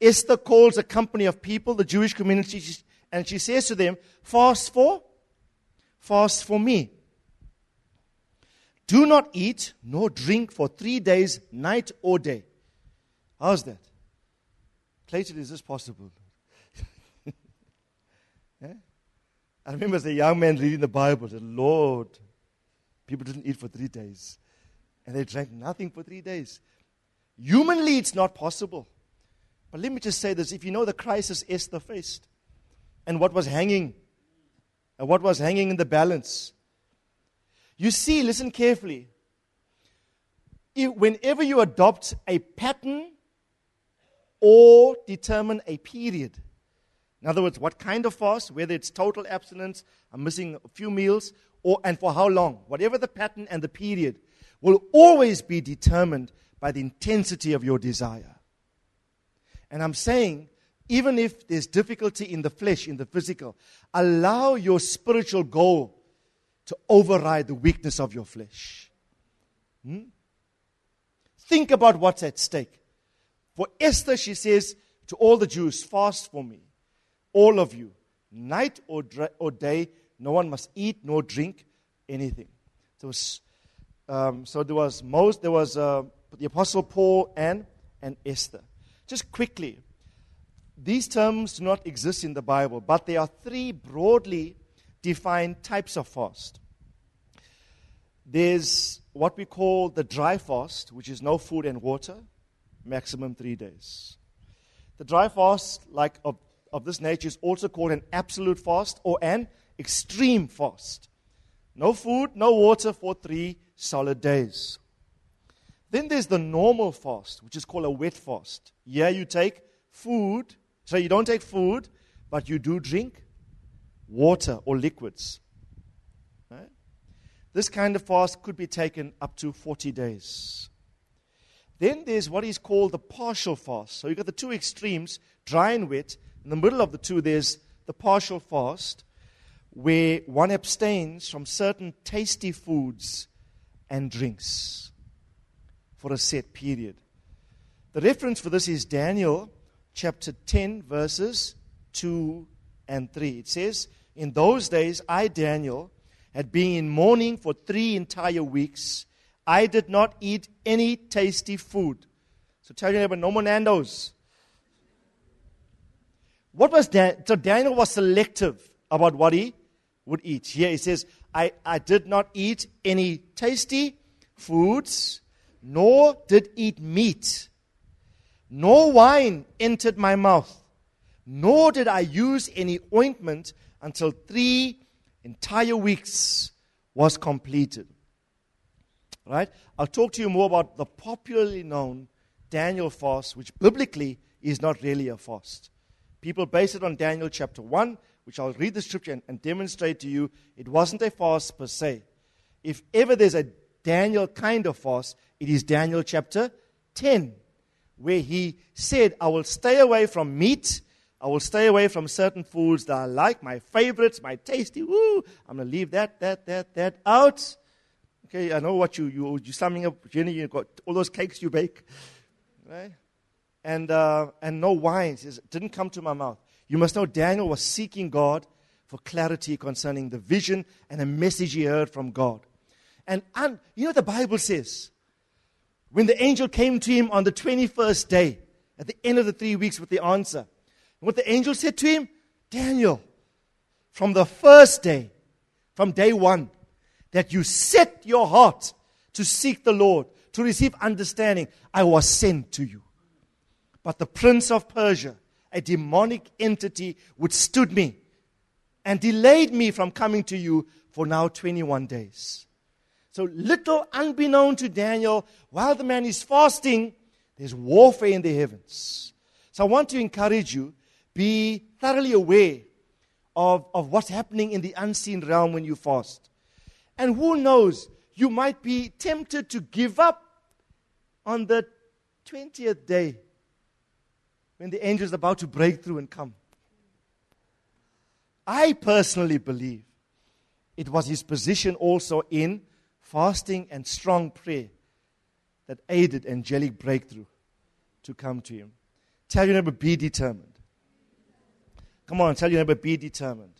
Esther calls a company of people, the Jewish community, and she says to them, "Fast for fast for me. Do not eat nor drink for three days, night or day. How's that? Clayton, is this possible? yeah? [LAUGHS] I remember as a young man reading the Bible, the Lord, people didn't eat for three days. And they drank nothing for three days. Humanly, it's not possible. But let me just say this if you know the crisis Esther faced and what was hanging and what was hanging in the balance. You see, listen carefully. If, whenever you adopt a pattern or determine a period, in other words, what kind of fast, whether it's total abstinence, I'm missing a few meals, or and for how long, whatever the pattern and the period, will always be determined by the intensity of your desire. And I'm saying even if there's difficulty in the flesh, in the physical, allow your spiritual goal to override the weakness of your flesh. Hmm? Think about what's at stake. For Esther, she says to all the Jews, Fast for me, all of you, night or, or day, no one must eat nor drink anything. Um, so there was most, there was uh, the Apostle Paul and, and Esther. Just quickly, these terms do not exist in the Bible, but there are three broadly defined types of fast. There's what we call the dry fast, which is no food and water, maximum three days. The dry fast, like of, of this nature, is also called an absolute fast or an extreme fast. No food, no water for three solid days. Then there's the normal fast, which is called a wet fast. Here you take food so you don't take food, but you do drink water or liquids. Right? This kind of fast could be taken up to 40 days. Then there's what is called the partial fast. So you've got the two extremes, dry and wet. In the middle of the two, there's the partial fast, where one abstains from certain tasty foods and drinks for a set period. The reference for this is Daniel chapter 10, verses 2 and 3. It says, In those days, I, Daniel, had been in mourning for three entire weeks. I did not eat any tasty food. So tell your neighbor, no more Nando's. What was Dan- so Daniel was selective about what he would eat. Here he says, I, I did not eat any tasty foods, nor did eat meat, nor wine entered my mouth, nor did I use any ointment until three entire weeks was completed. Right? I'll talk to you more about the popularly known Daniel fast, which biblically is not really a fast. People base it on Daniel chapter 1, which I'll read the scripture and, and demonstrate to you. It wasn't a fast per se. If ever there's a Daniel kind of fast, it is Daniel chapter 10, where he said, I will stay away from meat I will stay away from certain foods that I like, my favorites, my tasty. Woo! I'm going to leave that, that, that, that out. Okay, I know what you, you, you're summing up, Jenny, you've got all those cakes you bake. Right? And, uh, and no wines. It didn't come to my mouth. You must know Daniel was seeking God for clarity concerning the vision and the message he heard from God. And, and you know what the Bible says? When the angel came to him on the 21st day, at the end of the three weeks with the answer, what the angel said to him? Daniel, from the first day, from day one, that you set your heart to seek the Lord, to receive understanding, I was sent to you. But the prince of Persia, a demonic entity, withstood me and delayed me from coming to you for now 21 days. So, little unbeknown to Daniel, while the man is fasting, there's warfare in the heavens. So, I want to encourage you be thoroughly aware of, of what's happening in the unseen realm when you fast. And who knows, you might be tempted to give up on the 20th day when the angel is about to break through and come. I personally believe it was his position also in fasting and strong prayer that aided angelic breakthrough to come to him. Tell your neighbor, be determined. Come on, tell your neighbor, be determined.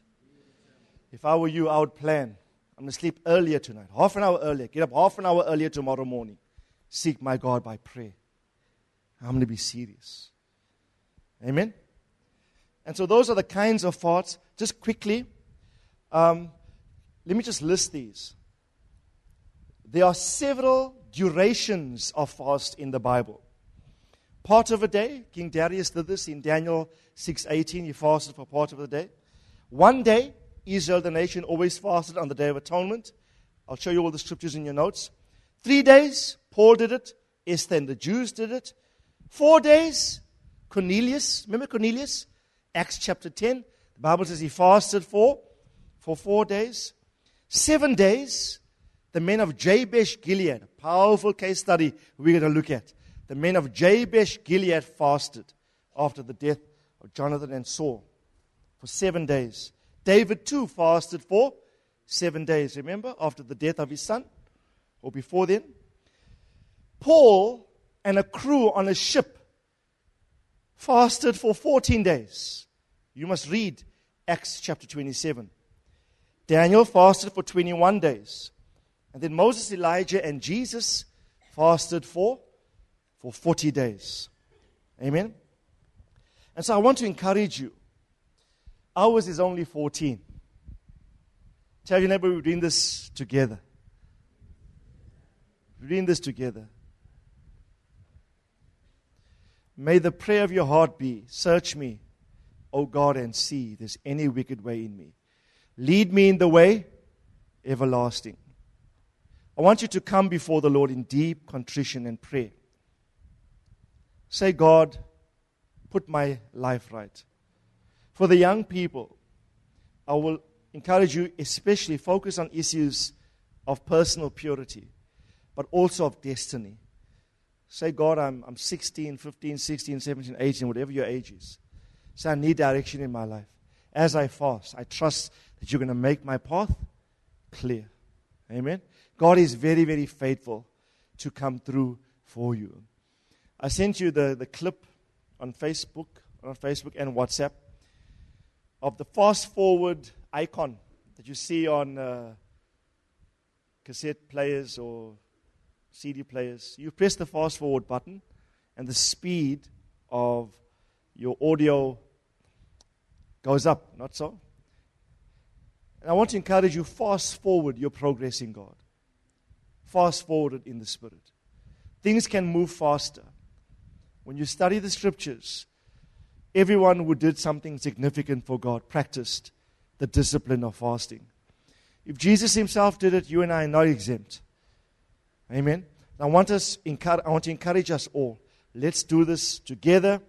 If I were you, I would plan. I'm going to sleep earlier tonight, half an hour earlier. Get up half an hour earlier tomorrow morning. Seek my God by prayer. I'm going to be serious. Amen? And so those are the kinds of thoughts. Just quickly, um, let me just list these. There are several durations of fast in the Bible. Part of a day, King Darius did this in Daniel 6:18. He fasted for part of the day. One day, Israel, the nation, always fasted on the Day of Atonement. I'll show you all the scriptures in your notes. Three days, Paul did it. Esther and the Jews did it. Four days, Cornelius. Remember Cornelius? Acts chapter 10. The Bible says he fasted for, for four days. Seven days, the men of Jabesh Gilead. A powerful case study we're going to look at the men of Jabesh Gilead fasted after the death of Jonathan and Saul for seven days. David too fasted for seven days, remember, after the death of his son or before then. Paul and a crew on a ship fasted for 14 days. You must read Acts chapter 27. Daniel fasted for 21 days. And then Moses, Elijah, and Jesus fasted for for 40 days. Amen? And so I want to encourage you. Ours is only 14. Tell your neighbor we're doing this together. We're doing this together. May the prayer of your heart be Search me, O God, and see if there's any wicked way in me. Lead me in the way everlasting. I want you to come before the Lord in deep contrition and prayer. Say, God, put my life right. For the young people, I will encourage you, especially focus on issues of personal purity, but also of destiny. Say, God, I'm, I'm 16, 15, 16, 17, 18, whatever your age is. Say, I need direction in my life. As I fast, I trust that you're going to make my path clear. Amen. God is very, very faithful to come through for you. I sent you the, the clip on Facebook, on Facebook and WhatsApp of the fast forward icon that you see on uh, cassette players or CD players. You press the fast forward button, and the speed of your audio goes up, not so? And I want to encourage you fast forward your progress in God. Fast forward in the Spirit. Things can move faster. When you study the scriptures, everyone who did something significant for God practiced the discipline of fasting. If Jesus himself did it, you and I are not exempt. Amen. I want us I want to encourage us all. Let's do this together.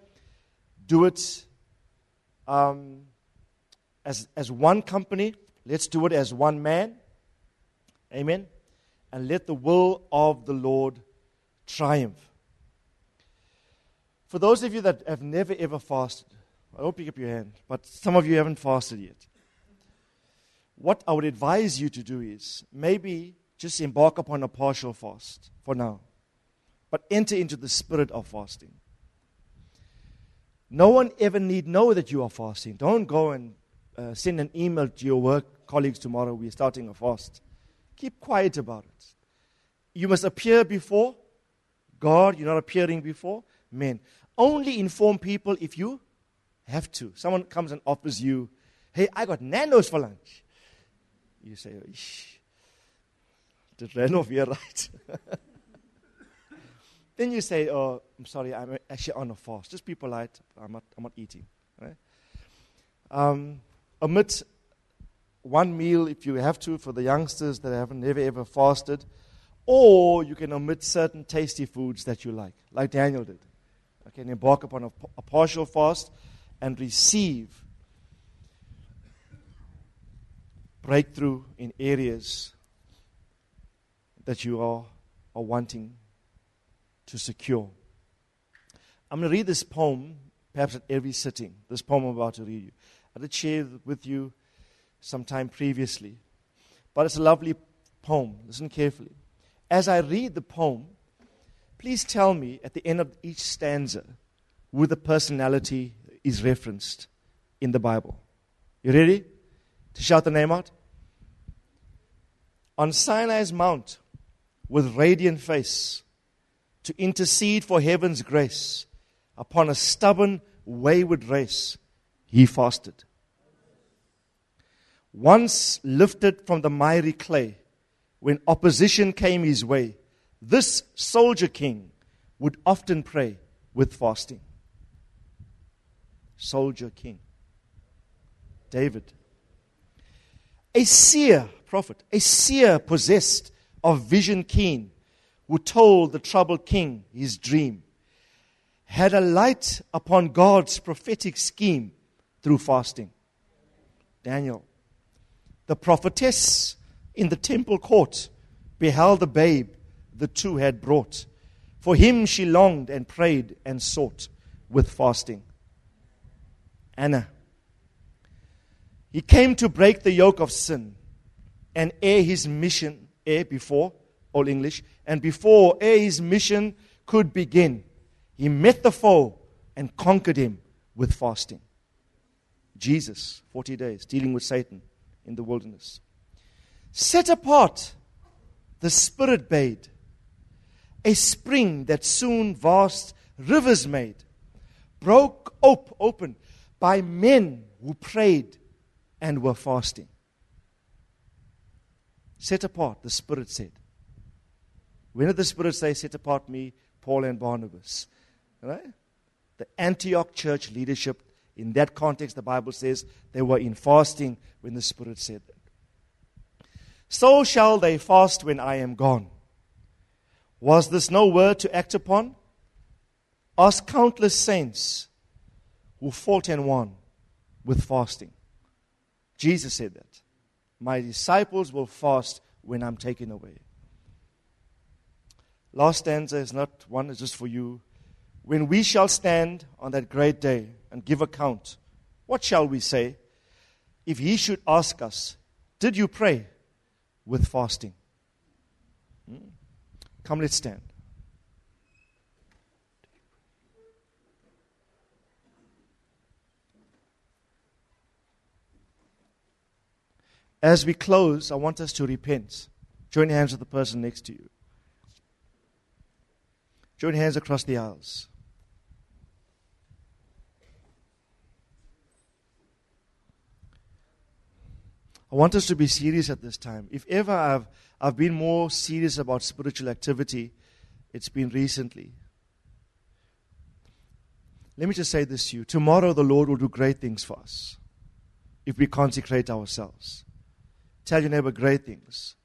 Do it um, as, as one company. Let's do it as one man. Amen. And let the will of the Lord triumph. For those of you that have never ever fasted, I don't pick up your hand, but some of you haven't fasted yet. What I would advise you to do is maybe just embark upon a partial fast for now, but enter into the spirit of fasting. No one ever need know that you are fasting. Don't go and uh, send an email to your work colleagues tomorrow. We're starting a fast. Keep quiet about it. You must appear before God. You're not appearing before men. Only inform people if you have to. Someone comes and offers you, hey, I got Nando's for lunch. You say, Ish, did Randolph [LAUGHS] hear right? [LAUGHS] then you say, oh, I'm sorry, I'm actually on a fast. Just be polite. I'm not, I'm not eating. Right? Um, omit one meal if you have to for the youngsters that have never ever fasted. Or you can omit certain tasty foods that you like, like Daniel did can embark upon a, a partial fast and receive breakthrough in areas that you are, are wanting to secure. I'm going to read this poem, perhaps at every sitting, this poem I'm about to read you. I did share with you sometime previously, but it's a lovely poem. Listen carefully. As I read the poem, Please tell me at the end of each stanza who the personality is referenced in the Bible. You ready to shout the name out? On Sinai's mount, with radiant face, to intercede for heaven's grace, upon a stubborn, wayward race, he fasted. Once lifted from the miry clay, when opposition came his way, this soldier king would often pray with fasting. Soldier king. David. A seer prophet, a seer possessed of vision keen, who told the troubled king his dream, had a light upon God's prophetic scheme through fasting. Daniel. The prophetess in the temple court beheld the babe the two had brought. For him she longed and prayed and sought with fasting. Anna. He came to break the yoke of sin. And ere his mission, ere before, all English, and before, ere his mission could begin, he met the foe and conquered him with fasting. Jesus, 40 days, dealing with Satan in the wilderness. Set apart, the Spirit bade a spring that soon vast rivers made, broke op- open by men who prayed and were fasting. Set apart, the Spirit said. When did the Spirit say, Set apart me, Paul and Barnabas? Right? The Antioch church leadership, in that context, the Bible says they were in fasting when the Spirit said that. So shall they fast when I am gone. Was this no word to act upon? Ask countless saints who fought and won with fasting. Jesus said that. My disciples will fast when I'm taken away. Last stanza is not one, it's just for you. When we shall stand on that great day and give account, what shall we say? If he should ask us, Did you pray with fasting? Hmm? Come, let's stand. As we close, I want us to repent. Join hands with the person next to you. Join hands across the aisles. I want us to be serious at this time. If ever I've, I've been more serious about spiritual activity, it's been recently. Let me just say this to you. Tomorrow, the Lord will do great things for us if we consecrate ourselves. Tell your neighbor great things.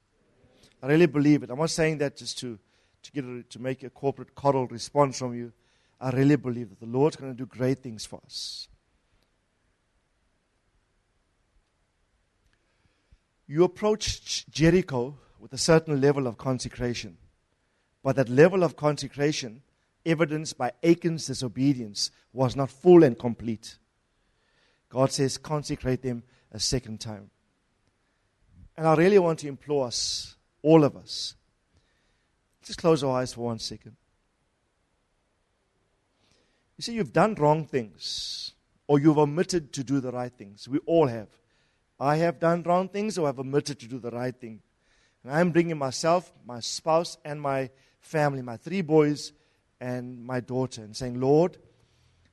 I really believe it. I'm not saying that just to, to, get a, to make a corporate coddle response from you. I really believe that the Lord's going to do great things for us. You approach Jericho with a certain level of consecration. But that level of consecration, evidenced by Achan's disobedience, was not full and complete. God says, consecrate them a second time. And I really want to implore us, all of us, just close our eyes for one second. You see, you've done wrong things, or you've omitted to do the right things. We all have. I have done wrong things, or I've omitted to do the right thing. And I'm bringing myself, my spouse, and my family, my three boys, and my daughter, and saying, Lord,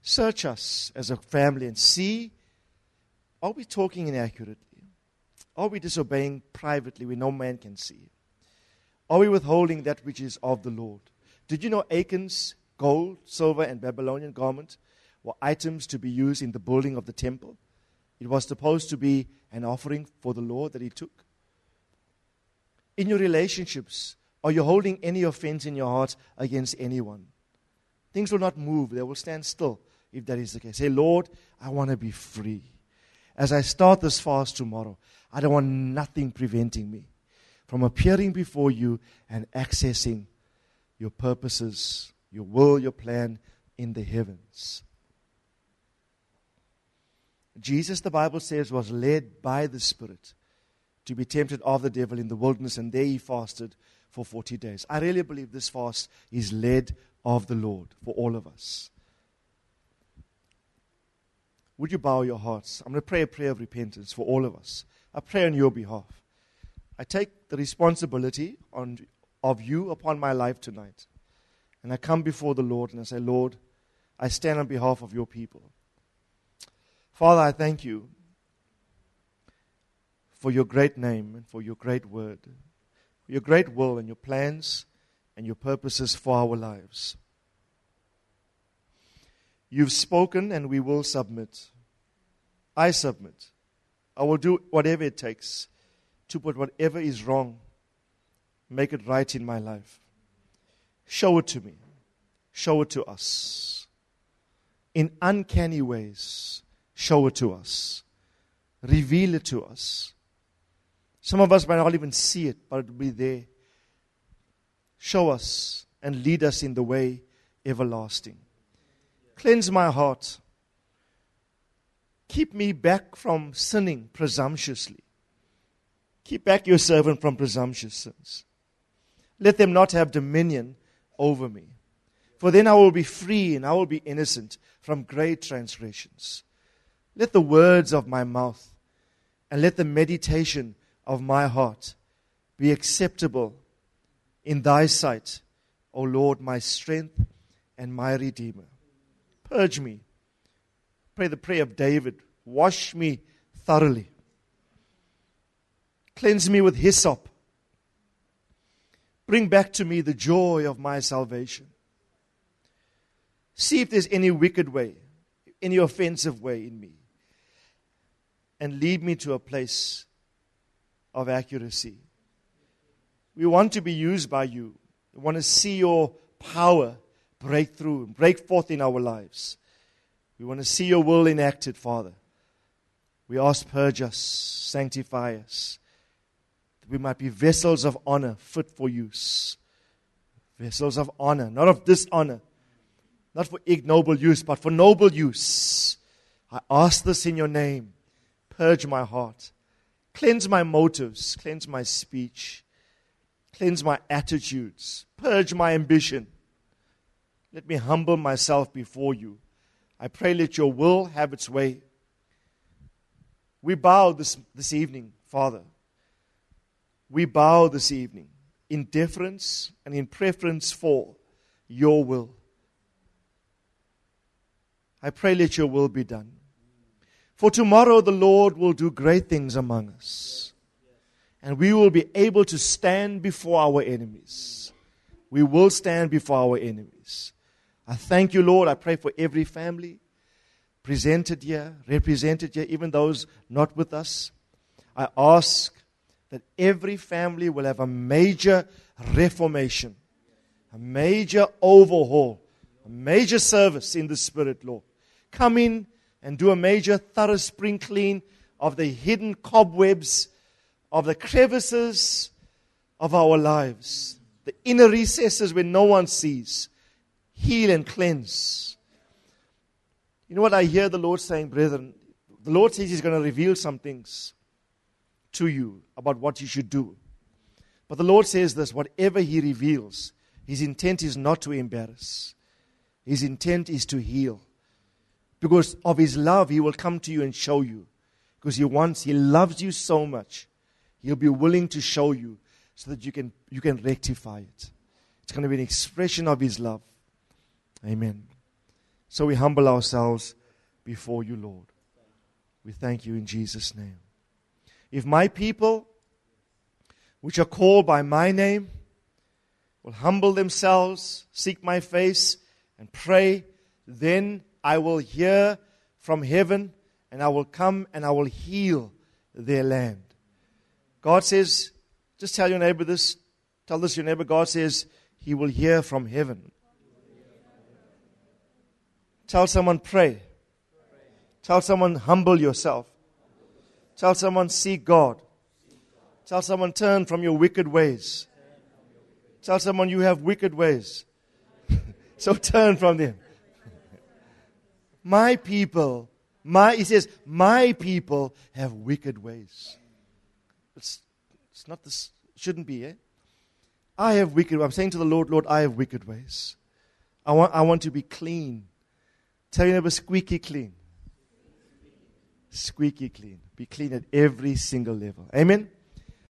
search us as a family and see are we talking inaccurately? Are we disobeying privately where no man can see? Are we withholding that which is of the Lord? Did you know Achan's gold, silver, and Babylonian garment were items to be used in the building of the temple? It was supposed to be an offering for the Lord that he took. In your relationships, are you holding any offense in your heart against anyone? Things will not move, they will stand still if that is the case. Say, Lord, I want to be free. As I start this fast tomorrow, I don't want nothing preventing me from appearing before you and accessing your purposes, your will, your plan in the heavens. Jesus, the Bible says, was led by the Spirit to be tempted of the devil in the wilderness, and there he fasted for 40 days. I really believe this fast is led of the Lord for all of us. Would you bow your hearts? I'm going to pray a prayer of repentance for all of us. I pray on your behalf. I take the responsibility on, of you upon my life tonight. And I come before the Lord and I say, Lord, I stand on behalf of your people. Father, I thank you for your great name and for your great word, your great will and your plans and your purposes for our lives. You've spoken and we will submit. I submit. I will do whatever it takes to put whatever is wrong, make it right in my life. Show it to me. Show it to us. In uncanny ways, show it to us. Reveal it to us. Some of us might not even see it, but it will be there. Show us and lead us in the way everlasting. Cleanse my heart Keep me back from sinning presumptuously. Keep back your servant from presumptuous sins. Let them not have dominion over me. For then I will be free and I will be innocent from great transgressions. Let the words of my mouth and let the meditation of my heart be acceptable in thy sight, O Lord, my strength and my redeemer. Purge me. Pray the prayer of David. Wash me thoroughly, cleanse me with hyssop, bring back to me the joy of my salvation. See if there's any wicked way, any offensive way in me, and lead me to a place of accuracy. We want to be used by you. We want to see your power break through, and break forth in our lives. We want to see your will enacted, Father. We ask, purge us, sanctify us. that we might be vessels of honor fit for use. Vessels of honor, not of dishonor, not for ignoble use, but for noble use. I ask this in your name. Purge my heart, cleanse my motives, cleanse my speech, cleanse my attitudes, purge my ambition. Let me humble myself before you. I pray let your will have its way. We bow this, this evening, Father. We bow this evening in deference and in preference for your will. I pray let your will be done. For tomorrow the Lord will do great things among us. And we will be able to stand before our enemies. We will stand before our enemies. I thank you, Lord. I pray for every family presented here, represented here, even those not with us. I ask that every family will have a major reformation, a major overhaul, a major service in the Spirit, Lord. Come in and do a major thorough spring clean of the hidden cobwebs, of the crevices of our lives, the inner recesses where no one sees. Heal and cleanse. You know what I hear the Lord saying, brethren? The Lord says He's going to reveal some things to you about what you should do. But the Lord says this whatever He reveals, His intent is not to embarrass, His intent is to heal. Because of His love, He will come to you and show you. Because He wants, He loves you so much, He'll be willing to show you so that you can, you can rectify it. It's going to be an expression of His love. Amen. So we humble ourselves before you, Lord. We thank you in Jesus' name. If my people, which are called by my name, will humble themselves, seek my face, and pray, then I will hear from heaven and I will come and I will heal their land. God says, just tell your neighbor this, tell this your neighbor, God says, He will hear from heaven. Tell someone, pray. Tell someone, humble yourself. Tell someone, seek God. Tell someone, turn from your wicked ways. Tell someone, you have wicked ways. [LAUGHS] so turn from them. My people, my, he says, my people have wicked ways. It's, it's not this, shouldn't be, eh? I have wicked I'm saying to the Lord, Lord, I have wicked ways. I want, I want to be clean. Tell your neighbor, squeaky clean. Squeaky clean. Be clean at every single level. Amen?